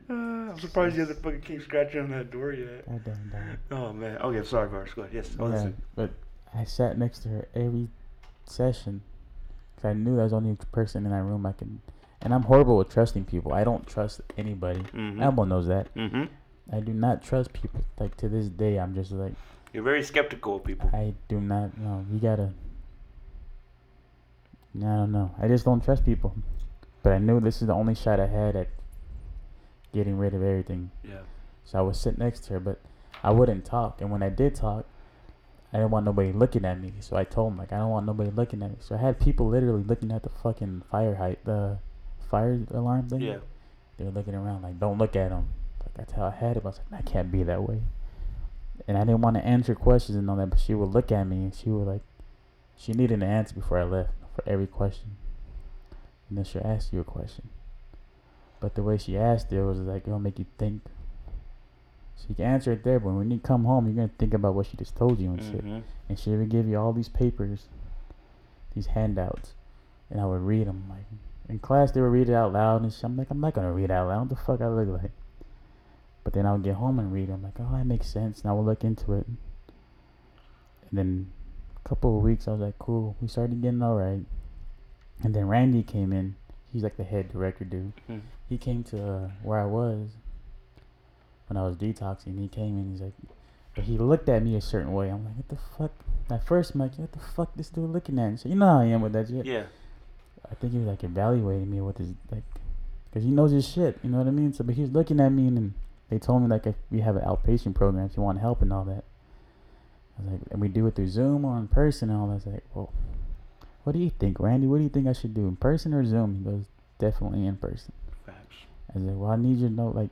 I'm surprised you hasn't fucking came scratching on that door yet. God damn dog. Oh man. Okay, I'm sorry, Varsh. Go ahead. Yes. Oh, Yeah, but I sat next to her every session because I knew that was the only person in that room I could. And I'm horrible with trusting people. I don't trust anybody. Mhm. Elmo knows that. Mm-hmm. I do not trust people. Like to this day, I'm just like You're very skeptical of people. I do not know. You gotta. I don't know. I just don't trust people. But I knew this is the only shot I had at getting rid of everything. Yeah. So I would sit next to her, but I wouldn't talk. And when I did talk, I didn't want nobody looking at me. So I told him like I don't want nobody looking at me. So I had people literally looking at the fucking fire height, the fire alarm thing. Yeah. They were looking around like, don't look at him. Like that's how I had it. I was like, I can't be that way. And I didn't want to answer questions and all that, but she would look at me and she would like, she needed an answer before I left for every question. And then she'll ask you a question. But the way she asked it was like, it'll make you think. So you can answer it there, but when you come home, you're going to think about what she just told you and shit. Mm-hmm. And she would give you all these papers, these handouts, and I would read them. Like in class, they would read it out loud, and shit. I'm like, I'm not gonna read it out loud. What the fuck I look like? But then I would get home and read them. Like, oh, that makes sense. And I would look into it. And then a couple of weeks, I was like, cool. We started getting all right. And then Randy came in. He's like the head director dude. Mhm. He came to uh, where I was when I was detoxing. He came in. He's like, but he looked at me a certain way. I'm like, what the fuck? At first, I'm like, what the fuck this dude looking at? And so, you know how I am with that shit. Yeah. I think he was like evaluating me with his like, cause he knows his shit. You know what I mean? So, but he was looking at me, and then they told me like if we have an outpatient program, if you want help and all that. I was like, and we do it through Zoom or in person and all that. I was like, well, what do you think, Randy? What do you think I should do, in person or Zoom? He goes, definitely in person. Facts. I was like, well, I need you to know, like,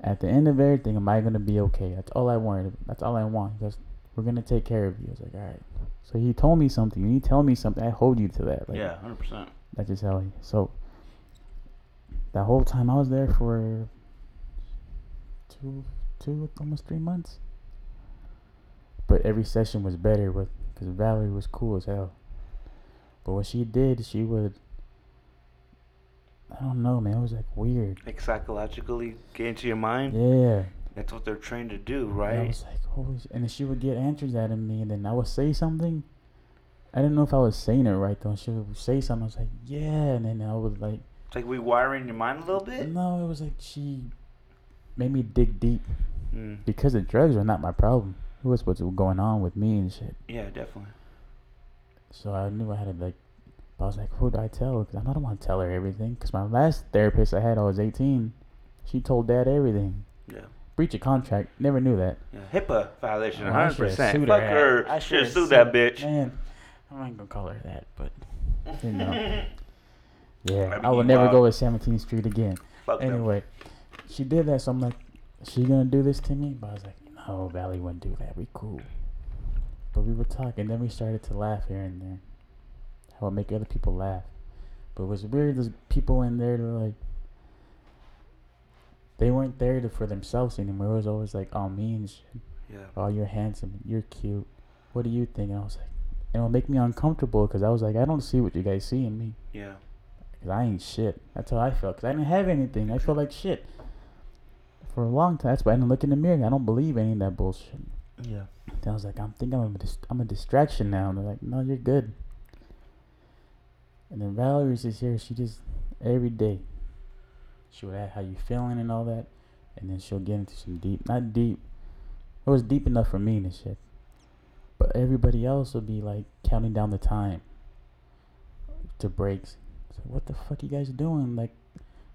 At the end of everything, am I gonna be okay? That's all I wanted. That's all I want. Because we're gonna take care of you. I was like, all right. So he told me something. When you tell me something, I hold you to that. Like, yeah, hundred percent. That's just how he. So that whole time I was there for two, two, almost three months. But every session was better with because Valerie was cool as hell. But what she did, she would. I don't know, man. It was like weird. Like psychologically get into your mind. Yeah. That's what they're trained to do, And I right? was like, holy sh-. And then she would get answers out of me, and then I would say something. I didn't know if I was saying it right though. She would say something. I was like, yeah, and then I was like, It's like rewiring your mind a little bit. no, it was like she made me dig deep Mm. because the drugs were not my problem. It was what's going on with me and shit. Yeah, definitely. So I knew I had to like. I was like, who do I tell? Because I don't want to tell her everything. Because my last therapist I had, I was 18. She told dad everything. Yeah. Breach of contract. Never knew that. Yeah. HIPAA violation, Oh, hundred percent. Fuck her. I Should sued- that bitch. Man, I'm not gonna call her that, but you know, yeah, I would I will never go with 17th Street again. Fuck them. Anyway, she did that, so I'm like, she gonna do this to me? But I was like, no, Valley wouldn't do that. We cool. But we were talking, and then we started to laugh here and there. How it make other people laugh. But it was weird. There's people in there like, they weren't there to, for themselves anymore. It was always like, oh, me and shit. Yeah. Oh, you're handsome. You're cute. What do you think? And I was like, and it'll make me uncomfortable because I was like, I don't see what you guys see in me. Yeah. Cause I ain't shit. That's how I felt. Cause I didn't have anything. I felt like shit for a long time. That's why I didn't look in the mirror. I don't believe any of that bullshit. Yeah. I was like, I'm thinking I'm a, I'm a distraction now. And they're like, no, you're good. And then Valerie's just here. She just every day. She would ask how you feeling and all that, and then she'll get into some deep, not deep. It was deep enough for me and shit. But everybody else would be like counting down the time to breaks. Like, what the fuck you guys doing? Like,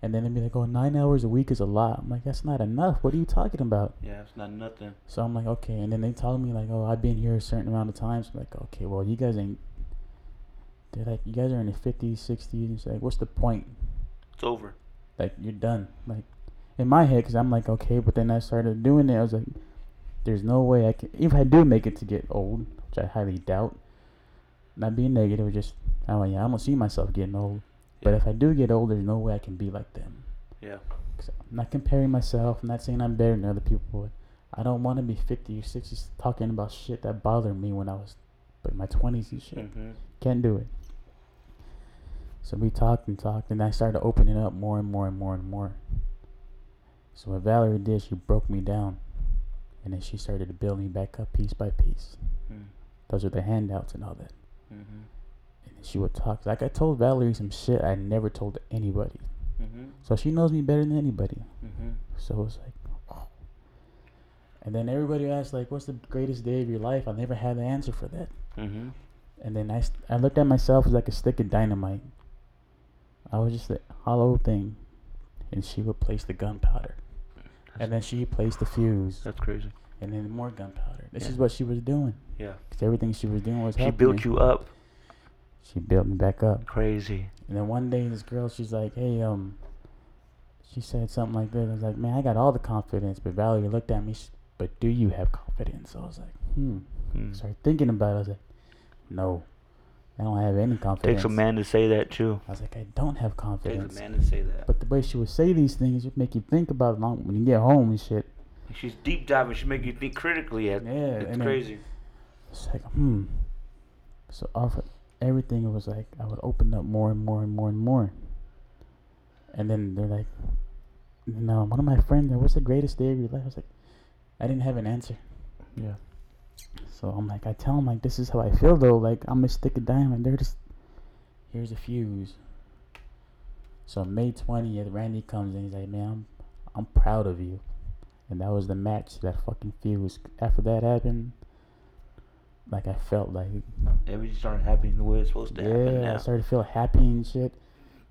and then they'd be like, oh, nine hours a week is a lot. I'm like, that's not enough. What are you talking about? Yeah. It's not nothing. So I'm like, okay. And then they told me like, oh, I've been here a certain amount of times. I'm like, okay, well, you guys ain't. They're like, you guys are in the 50s, 60s. It's like, what's the point? It's over. Like, you're done. Like, in my head, because I'm like, okay. But then I started doing it. I was like, there's no way I can. If I do make it to get old, which I highly doubt, not being negative, just, oh, yeah, I don't see myself getting old. But Yeah. if I do get old, there's no way I can be like them. Yeah. 'Cause I'm not comparing myself. I'm not saying I'm better than other people. I don't want to be 50 or 60 talking about shit that bothered me when I was in my 20s and shit. Mm-hmm. Can't do it. So we talked and talked, and I started opening up more and more and more and more. So what Valerie did, she broke me down, and then she started to build me back up piece by piece. Mm. Those are the handouts and all that. Mm-hmm. And she would talk. Like I told Valerie some shit I never told anybody. Mm-hmm. So she knows me better than anybody. Mm-hmm. So it's like, oh. And then everybody asked, like, what's the greatest day of your life? I never had the answer for that. Mm-hmm. And then I, st- I looked at myself as like a stick of dynamite. I was just a hollow thing. And she would place the gunpowder. And then she placed the fuse. That's crazy. And then more gunpowder. This Yeah. is what she was doing. Yeah. Because everything she was doing was She built you up. She built me back up. Crazy. And then one day, this girl, she's like, "Hey, um," she said something like this. I was like, "Man, I got all the confidence." But Valerie looked at me, she, but do you have confidence? I was like, "Hmm." Mm. Started thinking about it. I was like, "No, I don't have any confidence." Takes a man to say that too. I was like, "I don't have confidence." Takes confidence." a man to say that. But the way she would say these things would make you think about it long when you get home and shit. She's deep diving. She make you think critically. At, Yeah, it's crazy. It's like, hmm. So off of everything, was like I would open up more and more and more and more. And then they're like, no, one of my friends, what's the greatest day of your life? I was like, I didn't have an answer. Yeah. So I'm like, I tell them like, this is how I feel though. Like I'm a stick of diamond. They're just, here's a fuse. So May 20th, Randy comes in. He's like, man, I'm, I'm proud of you. And that was the match. That fucking fuse. After that happened, like I felt like Everything started happening the way it's supposed to happen yeah. I started to feel happy and shit,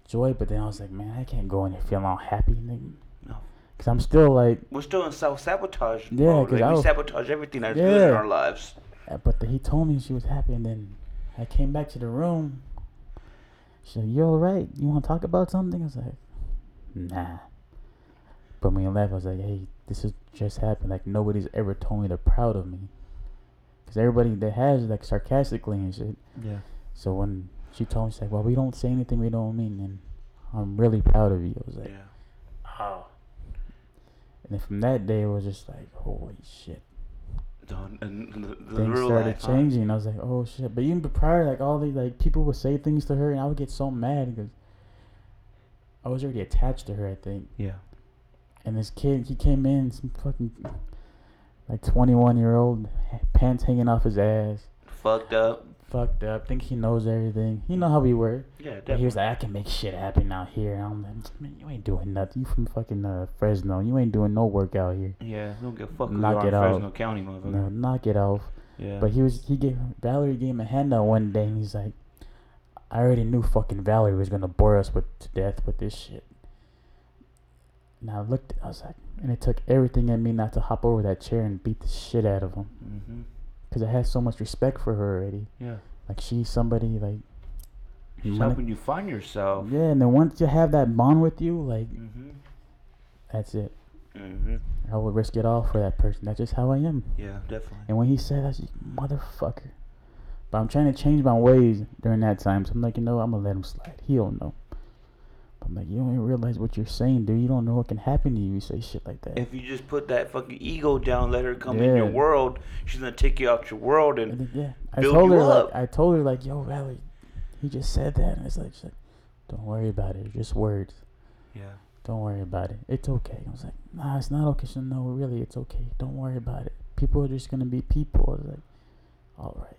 joy. But then I was like, man, I can't go in there feeling all happy, nigga. No. Cause I'm still like, We're still in self sabotage. Yeah, 'cause like we sabotage everything that's good in our lives. uh, but the, he told me she was happy, and then I came back to the room. She said, "You all right? You want to talk about something?" I was like, "Nah." But when he left, I was like, hey, this has just happened. Like nobody's ever told me they're proud of me. Cause everybody that has like sarcastically and shit. Yeah. So when she told me, she's like, well, we don't say anything we don't mean, and I'm really proud of you. I was like, Yeah. oh. And then from that day, it was just like, holy shit. Done. And the, the Things started life, huh? changing. I was like, oh shit. But even prior, like all these, like people would say things to her, and I would get so mad because I was already attached to her, I think. Yeah. And this kid, he came in, some fucking like 21 year old, pants hanging off his ass, Fucked up. fucked up, think he knows everything. You know how we were. Yeah, But definitely. he was like, I can make shit happen out here. I'm like, man, you ain't doing nothing. You from fucking uh, Fresno. You ain't doing no work out here. yeah, don't give a fuck. Knock it out. Fresno County, motherfucker. No, knock it off. Yeah. But he was, he gave, Valerie gave him a handout one day and he's like, I already knew fucking Valerie was gonna bore us with to death with this shit. And I looked, I was like, and it took everything in me not to hop over that chair and beat the shit out of him. mm-hmm. Because I had so much respect for her already. Yeah. Like she's somebody like, She's helping you find yourself. yeah. And then once you have that bond with you, like Mm-hmm. that's it. Mm-hmm. I would risk it all for that person. That's just how I am. Yeah, definitely. And when he said that, I was like, motherfucker. But I'm trying to change my ways during that time. So I'm like, you know, I'm gonna let him slide. He don't know. I'm like, you don't even realize what you're saying, dude. You don't know what can happen to you. You say shit like that. If you just put that fucking ego down, let her come in your world, she's gonna take you out your world And and yeah, I build told you her like. I told her like, yo, Valerie, he just said that, and it's like, she's like, don't worry about it. Just words. yeah. Don't worry about it. It's okay. I was like, nah, it's not okay. She said, no, really, it's okay. Don't worry about it. People are just gonna be people. I was like, all right.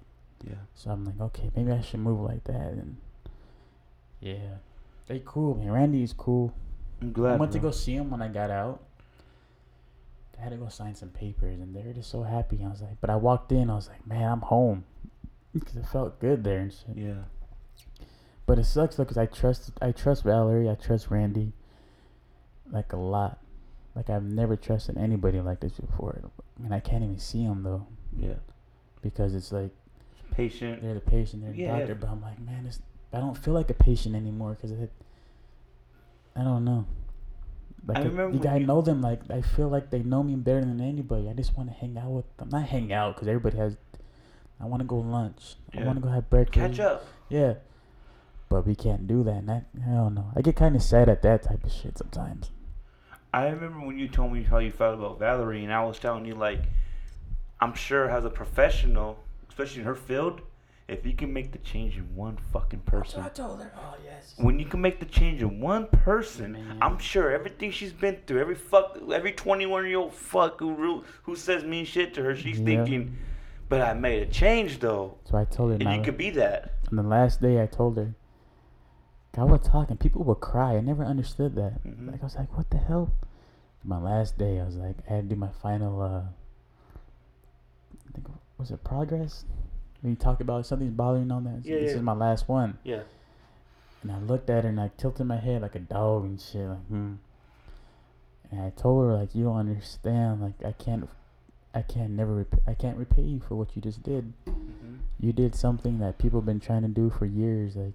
Yeah. So I'm like, okay, maybe I should move like that. And yeah, they cool. Man, Randy is cool. I'm glad. I went to go see him when I got out. I had to go sign some papers, and they were just so happy. I was like, but I walked in, I was like, man, I'm home, because it felt good there and shit. Yeah. But it sucks though, cause I trust, I trust Valerie, I trust Randy, like a lot. Like I've never trusted anybody like this before, and I can't even see them though, Yeah. because it's like Patient. they're the patient, they're the Yeah. doctor. But I'm like, man, it's, I don't feel like a patient anymore because it. I don't know. Like I remember guys you- know them. Like I feel like they know me better than anybody. I just want to hang out with them. Not hang out because everybody has. I want to go lunch. Yeah. I want to go have breakfast. Catch up. Yeah. But we can't do that. And I, I don't know. I get kind of sad at that type of shit sometimes. I remember when you told me how you felt about Valerie, and I was telling you like, I'm sure as a professional, especially in her field, if you can make the change in one fucking person, I told her. Oh yes. when you can make the change in one person, Man. I'm sure everything she's been through, every fuck, every 21 year old fuck who ru- who says mean shit to her, she's Yeah. thinking, but I made a change though, So I told her. and now, you could be that. on the last day, I told her. I was talking. People would cry. I never understood that. Mhm. Like I was like, what the hell? My last day, I was like, I had to do my final. uh I think was it progress? When you talk about something's bothering on that. Yeah, this yeah. is my last one. Yeah. And I looked at her and I tilted my head like a dog and shit. Like, hmm. And I told her like, you don't understand. Like, I can't, I can't never, rep- I can't repay you for what you just did. hmm You did something that people have been trying to do for years. Like,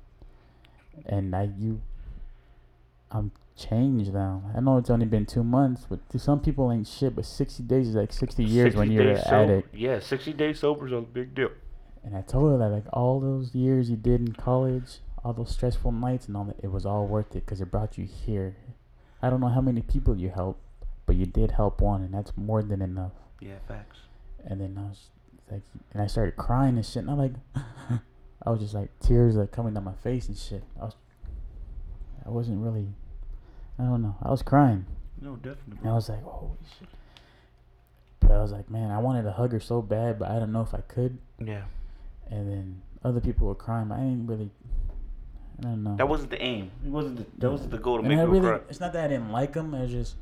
and I, you, I'm changed now. I know it's only been two months, but to some people ain't shit. But sixty days is like sixty years when you're an sober. addict. Yeah, 60 days sober is a big deal. And I told her that like all those years you did in college, all those stressful nights and all that, it was all worth it because it brought you here. I don't know how many people you helped, but you did help one, and that's more than enough. Yeah, facts. And then I was like, and I started crying and shit. And I'm like, I was just like tears like coming down my face and shit. I was, I wasn't really, I don't know. I was crying. No, definitely. And I was like, holy shit. But I was like, man, I wanted to hug her so bad, but I don't know if I could. Yeah. And then other people were crying, but I didn't really. I don't know. That wasn't the aim. It wasn't the, that wasn't the goal to And make I people really, cry. It's not that I didn't like them. It was just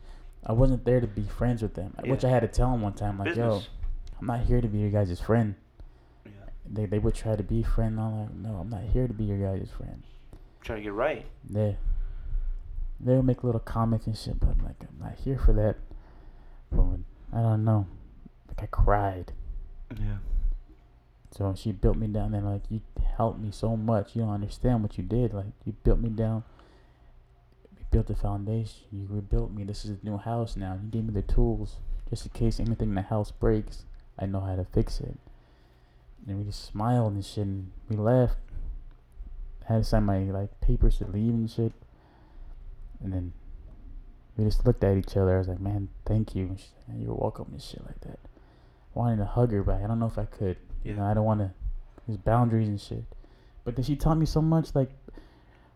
I wasn't there to be friends with them, which I had to tell them one time, like, yo, I'm not here to be your guys' friend. Yeah. They they would try to be friend. I'm like, no, I'm not here to be your guys' friend. Try to get right. Yeah. they would make little comments and shit, but I'm like, I'm not here for that. But when, I don't know, like I cried. Yeah. So she built me down and like you helped me so much. You don't understand what you did. Like you built me down. You built the foundation. You rebuilt me. This is a new house now. You gave me the tools just in case anything in the house breaks. I know how to fix it. And we just smiled and shit. And we left. I had to sign my like papers to leave and shit. And then we just looked at each other. I was like, "Man, thank you." And "You're welcome." and shit like that. I wanted to hug her, but I don't know if I could. You know, I don't want to. There's boundaries and shit. But then she taught me so much, like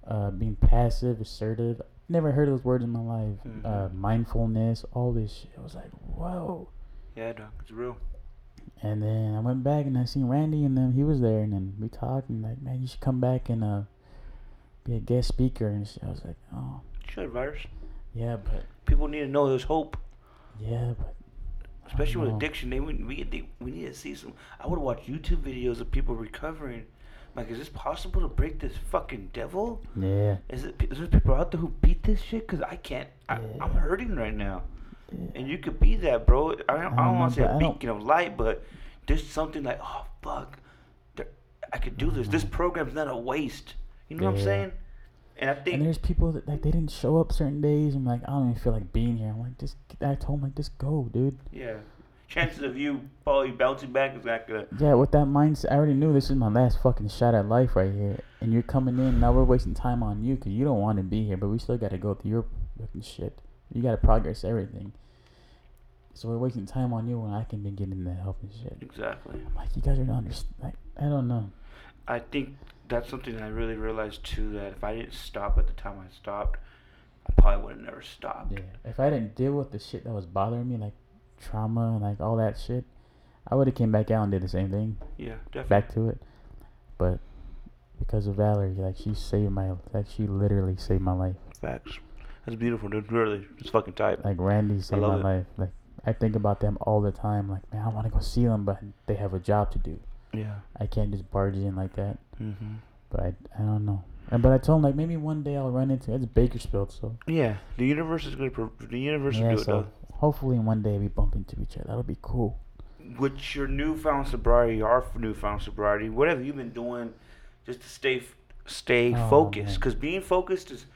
uh, being passive, assertive. Never heard those words in my life. Uh, Mhm. mindfulness, all this shit. I was like, whoa. Yeah, dog. It's real. And then I went back and I seen Randy and then he was there and then we talked and like, man, you should come back and uh, be a guest speaker and shit. I was like, oh, Should virus. yeah, but People need to know there's hope, yeah, but especially with addiction. They we we, they, we need to see some. I would watch YouTube videos of people recovering. Like, is this possible to break this fucking devil? yeah, Is it? Is there people out there who beat this shit? Cause I can't. I, I'm hurting right now. yeah. And you could be that, bro. I don't, I don't don't want to say a but I don't- beacon of light, but there's something like, oh fuck, there, I could do this. This program's not a waste. You know what I'm saying? And I And there's people that like they didn't show up certain days. I'm like, I don't even feel like being here. I'm like, just I told him like, just go, dude. yeah, chances of you probably bouncing back is not gonna. Yeah, with that mindset, I already knew this is my last fucking shot at life right here. And you're coming in now. We're wasting time on you because you don't want to be here, but we still got to go through your fucking shit. You got to progress everything. So we're wasting time on you when I can be getting the help and shit. Exactly. I'm like, you guys are not understand. Like, I don't know. I think that's something I really realized too. That if I didn't stop at the time I stopped, I probably would have never stopped. Yeah. If I didn't deal with the shit that was bothering me, like trauma and like all that shit, I would have came back out and did the same thing. Yeah, definitely. back to it. But because of Valerie, like she saved my, like she literally saved my life. Facts. That's beautiful, dude. Really, it's fucking tight. Like Randy saved my it. life. Like I think about them all the time. Like man, I want to go see them, but they have a job to do. Yeah. I can't just barge in like that. Mm-hmm. But I, I don't know. And but I told him like maybe one day I'll run into it. it's Bakersfield, so Yeah, the universe is gonna. Pro- the universe yeah. will do it though. hopefully one day we bump into each other. That'll be cool. with your newfound sobriety, our newfound sobriety, whatever you've been doing, just to stay stay Oh, focused. Because being focused is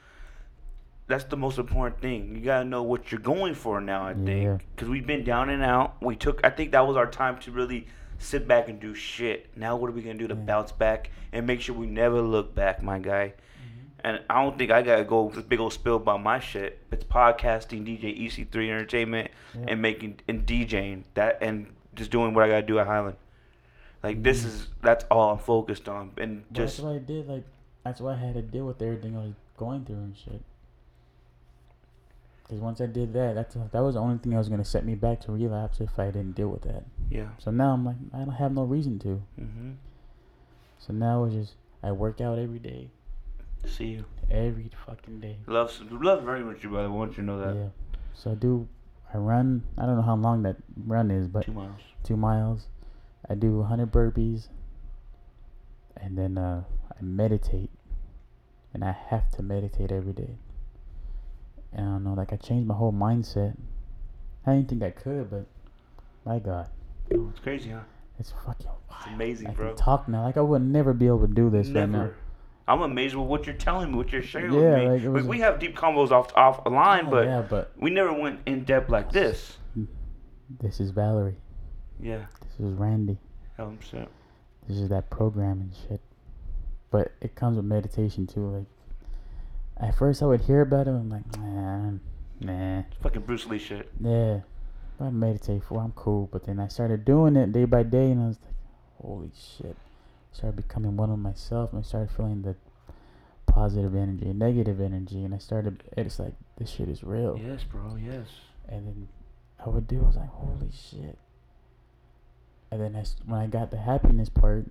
that's the most important thing. You gotta know what you're going for now. I Yeah. think because we've been down and out. We took. I think that was our time to really sit back and do shit. Now what are we gonna do to Yeah. bounce back and make sure we never look back, my guy? Mm-hmm. And I don't think I gotta go with this big old spill about my shit. It's podcasting, DJ EC3 Entertainment, Yeah. and making and DJing that and just doing what I gotta do at Highland. Like this Mhm. is that's all I'm focused on, and just that's what I did. Like that's why I had to deal with everything I was going through and shit. Because once I did that, that's that was the only thing that was gonna set me back to relapse if I didn't deal with that. yeah. So now I'm like, I don't have no reason to. Mm-hmm. So now it's just I work out every day, See you. every fucking day. Love love very much you, brother. I want you to know that. Yeah. So I do. I run. I don't know how long that run is, but Two miles. two miles. I do 100 burpees, and then uh, I meditate, and I have to meditate every day. I don't know, like I changed my whole mindset. I didn't think I could, but my God, Oh, it's crazy, huh? it's fucking wild. It's amazing, I bro. can talk now. Like I would never be able to do this right now. Never. I'm amazed with what you're telling me, what you're sharing Yeah, with me. like, we, we have deep combos off off a line, Oh, but yeah, but we never went in depth like this. this is Valerie. Yeah, This is Randy. hell percent. This is that programming shit. But it comes with meditation too. Like at first I would hear about it, I'm like, man, nah, Fucking Bruce Lee shit. yeah. If I meditate for, I'm cool. But then I started doing it day by day, and I was like, holy shit. I started becoming one of myself, and I started feeling the positive energy and negative energy, and I started. It's like this shit is real. Yes, bro. Yes. And then I would do. I was like, holy shit. And then I, when I got the happiness part,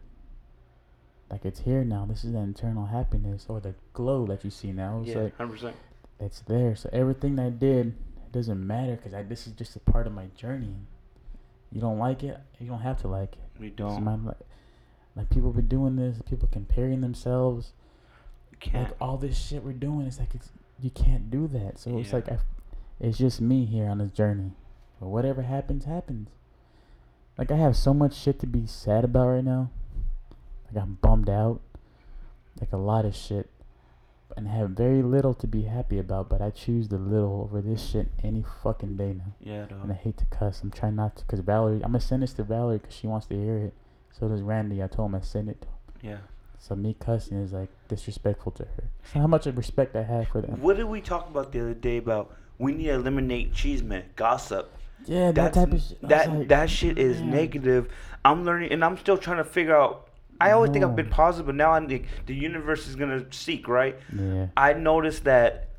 like it's here now. This is the internal happiness or the glow that you see now. It's Yeah, like hundred percent. it's there. So everything I did, it doesn't matter because this is just a part of my journey. You don't like it, you don't have to like it. We don't. my, like, like people been doing this, people comparing themselves, We can't. like all this shit we're doing. It's like it's, you can't do that. So it's like I, it's just me here on this journey. But whatever happens, happens. Like I have so much shit to be sad about right now. Like I'm bummed out. Like a lot of shit. and have very little to be happy about. But I choose the little over this shit any fucking day now. Yeah, And I hate to cuss. I'm trying not to, cause Valerie. I'm gonna send this to Valerie because she wants to hear it. So does Randy. I told him I send it. to Yeah. So me cussing is like disrespectful to her. So how much of respect I have for them. What did we talk about the other day about? We need to eliminate cheeseman gossip. Yeah, that That's type of shit. That like, that shit is man. negative. I'm learning, and I'm still trying to figure out. I always think I've been positive, but now I think the universe is gonna seek right. Yeah. I noticed that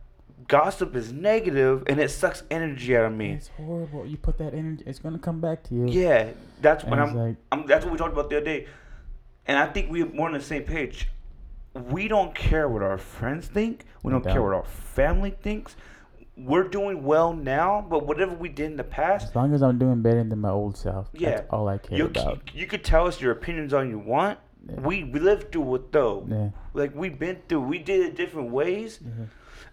gossip is negative, and it sucks energy out of me. It's horrible. You put that energy, it's gonna come back to you. Yeah, that's And when I'm, like- I'm. That's what we talked about the other day, and I think we're more on the same page. We don't care what our friends think. We We don't care don't. what our family thinks. We're doing well now, but whatever we did in the past, As long as I'm doing better than my old self, Yeah. that's all I care you about. you could tell us your opinions on you want. Yeah. We we lived through it though. Yeah. Like we've been through. We did it different ways, Mhm.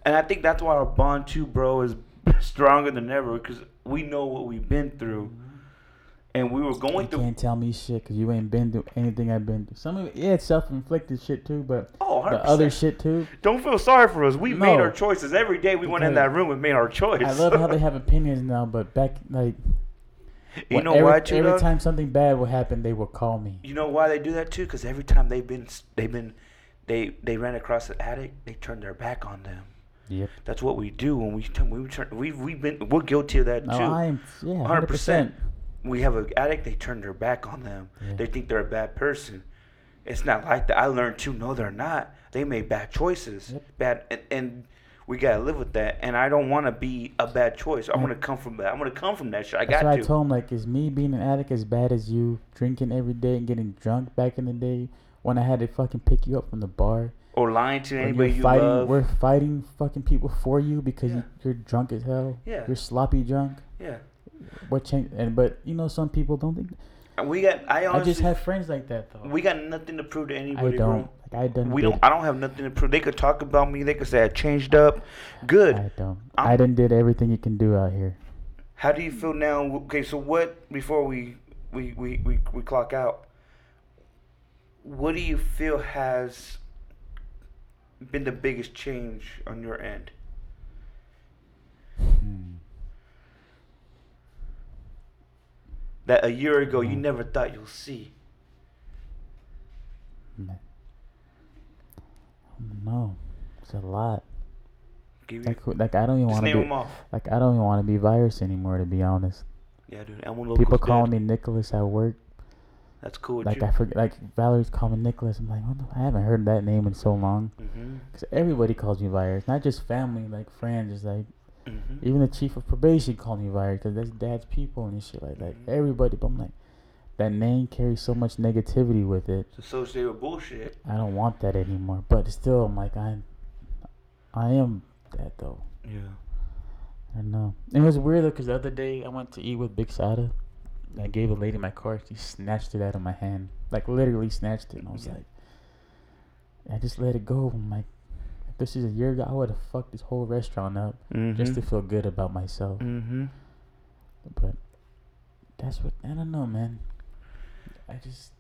and I think that's why our bond too, bro, is stronger than ever because we know what we've been through, and we were You going through. You can't tell me shit because you ain't been through anything I've been through. Some of it, yeah, it's self-inflicted shit too, but Oh, the other shit too. Don't feel sorry for us. We made our choices every day. We went in that room and made our choice. I love how they have opinions now, but back like you when- know every, why too? every time something bad will happen, they will call me. You know why they do that too? Because every time they've been they've been they they ran across an addict, they turned their back on them. Yep. That's what we do when we turn. We turn. We've we've been we're guilty of that No, too. I'm yeah, 100%. hundred percent. we have an addict, they turn their back on them. Yeah. They think they're a bad person. It's not like that. I learned too. No, they're not. They made bad choices. Yep. Bad, and, and we gotta live with that. And I don't want to be a bad choice. I'm Yeah. gonna come from that. I'm gonna come from that shit. I That's got to. I told him like, is me being an addict as bad as you drinking every day and getting drunk back in the day when I had to fucking pick you up from the bar? or lying to anybody you fighting, love. we're fighting fucking people for you because Yeah. you, you're drunk as hell. Yeah. You're sloppy drunk. yeah. What change? And but you know some people don't think. We got. I I just have friends like that though. we got nothing to prove to anybody. I don't. bro. Like I done. We did- don't. I don't have nothing to prove. They could talk about me. They could say I changed up. Good. I don't. I'm- I done did everything you can do out here. How do you feel now? Okay, so what before we we, we, we, we clock out? What do you feel has been the biggest change on your end? Hmm. That a year ago you Hmm. never thought you'll see. No, it's a lot. Give Like, who- like I don't even want to be. off. Like I don't even want to be virus anymore. To be honest, Yeah, dude. People calling me Nicholas at work. That's cool. Like you. I forget. Like Valerie's calling me Nicholas. I'm like, what the, I haven't heard that name in so long. Mhm. Cause everybody calls me virus, not just family, like friends. Just like Mhm. even the chief of probation called me virus because that's dad's people and shit like that. Mhm. Everybody, but I'm like, that name carries so much negativity with it. It's associated with bullshit. I don't want that anymore. But still, I'm like, I, I am that though. Yeah. I know. It was weird though, cause the other day I went to eat with Big Sada. I gave a lady my card. She snatched it out of my hand, like literally snatched it. And I was Yeah. like, I just let it go. I'm like, this is a year ago, I would have fucked this whole restaurant up just to feel good about myself. Mm-hmm. But that's what I don't know, man. I just,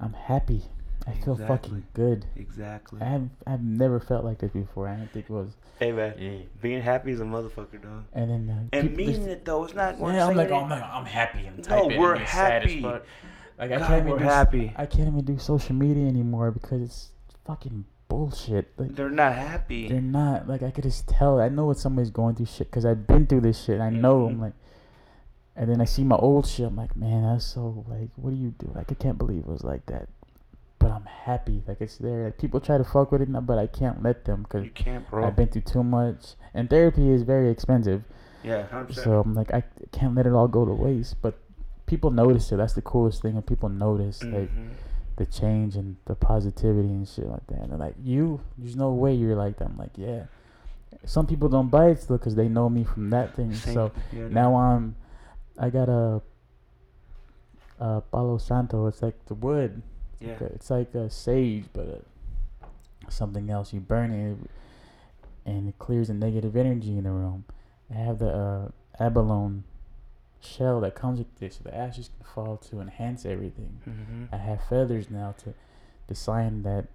I'm happy. I feel Exactly. fucking good. Exactly. I have I've never felt like this before. I don't think it was. Hey man, Yeah. being happy is a motherfucker, dog. And then uh, And meaning it though, it's not. Yeah, I'm like, oh, I'm, like, I'm happy and No, we're and be sad as happy. fuck. Like I can't even do, happy. I can't even do social media anymore because it's fucking bullshit. Like They're not happy. they're not like I could just tell. I know what somebody's going through shit because I've been through this shit. I know. Mhm. I'm like, and then I see my old shit. I'm like, man, that's so like, what do you do? Like I can't believe it was like that. But I'm happy. Like it's there. Like people try to fuck with it now, but I can't let them because you can't, bro. I've been through too much. And therapy is very expensive. yeah, hundred percent. So I'm like, I can't let it all go to waste. But people notice it. That's the coolest thing. and people notice like Mhm. The change and the positivity and shit like that. And they're like, you, there's no way you're like that. I'm like, yeah. Some people don't buy it still because they know me from that thing. Same- So yeah, now I'm, I got a, a Palo Santo. It's like the wood. yeah, It's like a sage, but uh something else. You burn it, and it clears the negative energy in the room. I have the uh, abalone shell that comes with this, so the ashes can fall to enhance everything. hmm I have feathers now to the sign that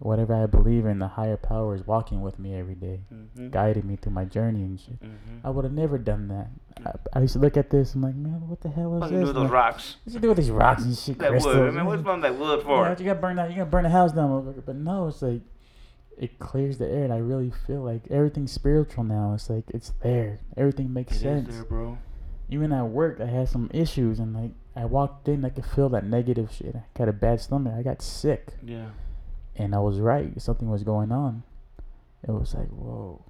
whatever I believe in, the higher power is walking with me every day, Mm-hmm. guiding me through my journey and shit. Mm-hmm. I would have never done that. I, I used to look at this. I'm like, man, what the hell is What this? do with those rocks? What you do with these rocks and shit? That crystals? wood. I mean, what's with that wood for? Yeah, you gotta burn that. You gotta burn the house down, motherfucker. But no, it's like it clears the air, and I really feel like everything's spiritual now. It's like it's there. Everything makes It sense. there, bro. Even at work, I had some issues, and like I walked in, I could feel that negative shit. I got a bad stomach. I got sick, Yeah. and I was right. Something was going on. It was like whoa.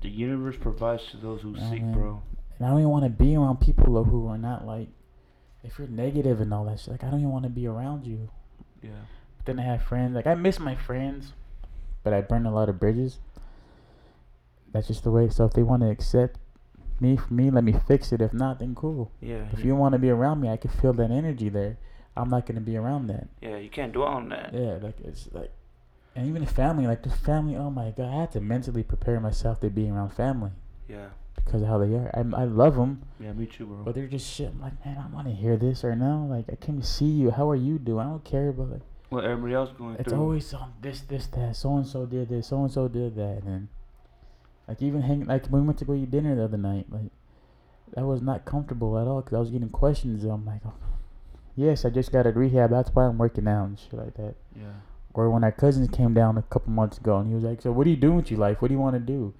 The universe provides to those who Yeah, seek, man. bro. And I don't even want to be around people who are not like, if you're negative and all that shit. Like I don't even want to be around you. Yeah. But then I have friends. Like I miss my friends, but I burned a lot of bridges. That's just the way. So if they want to accept me for me, let me fix it. If not, then cool. Yeah. If you want to be around me, I can feel that energy there. I'm not gonna be around that. Yeah, you can't dwell on that. Yeah, like it's like, and even the family, like the family. Oh my god, I had to mentally prepare myself to be around family Yeah. because of how they are. I I love them, Yeah, me too, bro. but they're just shit. I'm like, man, I want to hear this right now. Like I came to see you. How are you doing? I don't care, about like. what everybody else going It's through. It's always on this, this, that. So and so did this. So and so did that. And like even hang like when we went to go eat dinner the other night, like that was not comfortable at all because I was getting questions. And I'm like, oh, yes, I just got at rehab. That's why I'm working out and shit like that. Yeah. Or when our cousins came down a couple months ago and he was like, so what are you doing with your life? What do you want to do?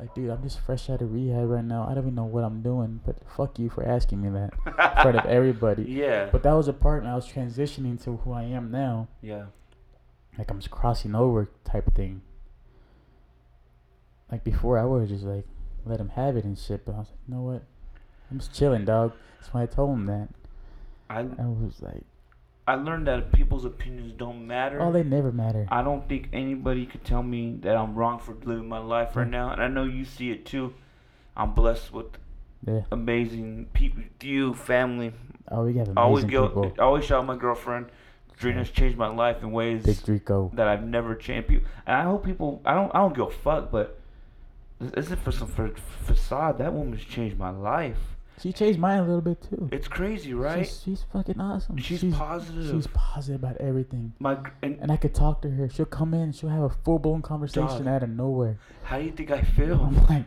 Like, dude, I'm just fresh out of rehab right now. I don't even know what I'm doing, but fuck you for asking me that in front of everybody. Yeah. But that was a part, and I was transitioning to who I am now yeah. like I'm just crossing over type of thing. Like before, I was just like let him have it and shit, but I was like, you know what? I'm just chilling, dog. That's why I told him that. I I was like, I learned that people's opinions don't matter. oh, they never matter. I don't think anybody could tell me that I'm wrong for living my life right now, and I know you see it too. I'm blessed with Yeah. amazing people, you, family. Oh, we got amazing I always go, people. I always shout out my girlfriend. Drina's changed my life in ways that I've never changed. People, and I hope people. I don't. I don't give a fuck, but this isn't for some fa- facade. That woman's changed my life. She changed mine a little bit too. It's crazy, right? She's, she's fucking awesome. She's positive. She's positive about everything. my and And I could talk to her. She'll come in. She'll have a full blown conversation Dog. out of nowhere. how do you think I feel? I'm like,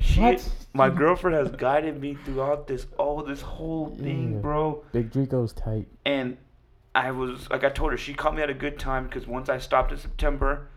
She, What? my girlfriend has guided me throughout this, all this whole thing, Yeah. bro. Big Drico's tight. And I was like, I told her, she caught me at a good time because once I stopped in September,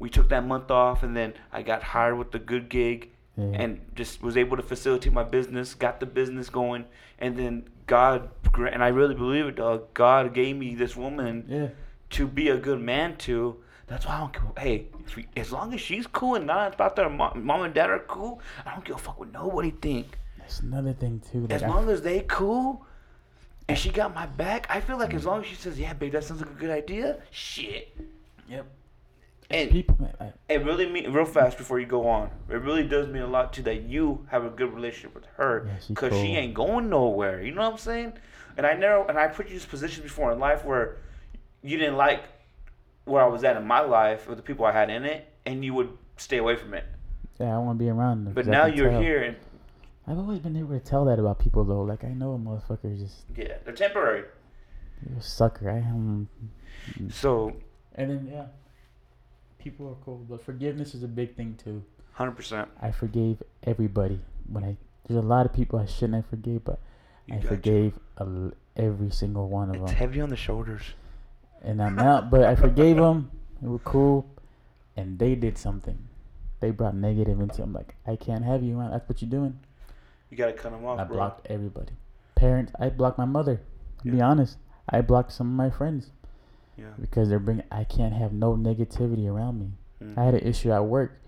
we took that month off, and then I got hired with the good gig, Yeah. and just was able to facilitate my business, got the business going, and then God, and I really believe it, dog. God gave me this woman yeah. to be a good man to. That's why I don't give. Hey, we, as long as she's cool and not about their mom, mom and dad are cool, I don't give a fuck what nobody think. That's another thing too. As I- long as they cool, and she got my back, I feel like as mm. long as she says, "Yeah, babe, that sounds like a good idea," shit. Yep. And people, man, it really mean real fast before you go on. It really does mean a lot to that you have a good relationship with her, Yeah, she cause she ain't going nowhere. You know what I'm saying? And I never, and I put you in this position before in life where you didn't like where I was at in my life or the people I had in it, and you would stay away from it. yeah, I want to be around them. But now you're tell. here, and I've always been able to tell that about people though. Like I know a motherfucker just yeah, they're temporary. you're a sucker. I am. So, And then yeah, people are cool, but forgiveness is a big thing too. hundred percent. I forgave everybody when I. There's a lot of people I shouldn't have forgave, but I forgave a every single one of It's them. It's heavy on the shoulders. And I'm out, but I forgave them. They were cool, and they did something. They brought negative into. I'm like, I can't have you around. That's what you're doing. You gotta cut them off, I bro. blocked everybody. Parents, I blocked my mother. To be honest, I blocked some of my friends Yeah. because they're bringing. I can't have no negativity around me. Mm. I had an issue at work.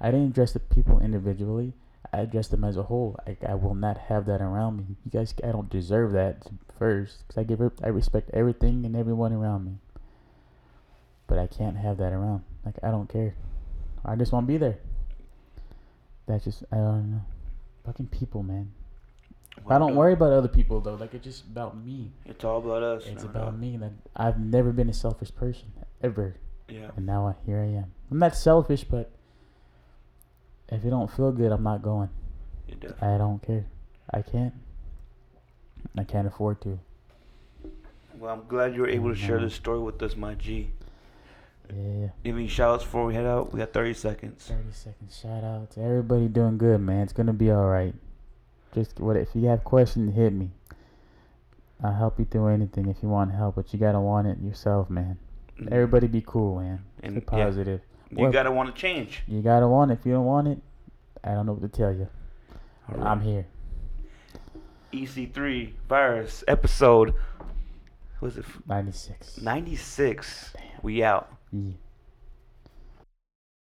I didn't address the people individually. I addressed them as a whole. I, I will not have that around me. You guys, I don't deserve that first because I give, I respect everything and everyone around me. But I can't have that around. Like I don't care. I just won't be there. That's just I don't know. Fucking people, man. I don't worry about other people though. Like it's just about me. It's all about us. It's about me. That I've never been a selfish person ever, Yeah. and now I, here I am. I'm not selfish, but if it don't feel good, I'm not going. I don't care. I can't. I can't afford to. Well, I'm glad you were able to share Mhm. this story with us, my G. Yeah. Any shout outs before we head out? We got 30 seconds. 30 seconds shout out to everybody doing good, man. It's gonna be all right. Just what if you have questions, hit me. I'll help you through anything if you want help, but you gotta want it yourself, man. Mm. Everybody be cool, man. And, yeah. positive. You Well- gotta want to change. You gotta want it. If you don't want it, I don't know what to tell you. All I'm here. EC3 virus episode. Was it 96. 96? We out. Yeah.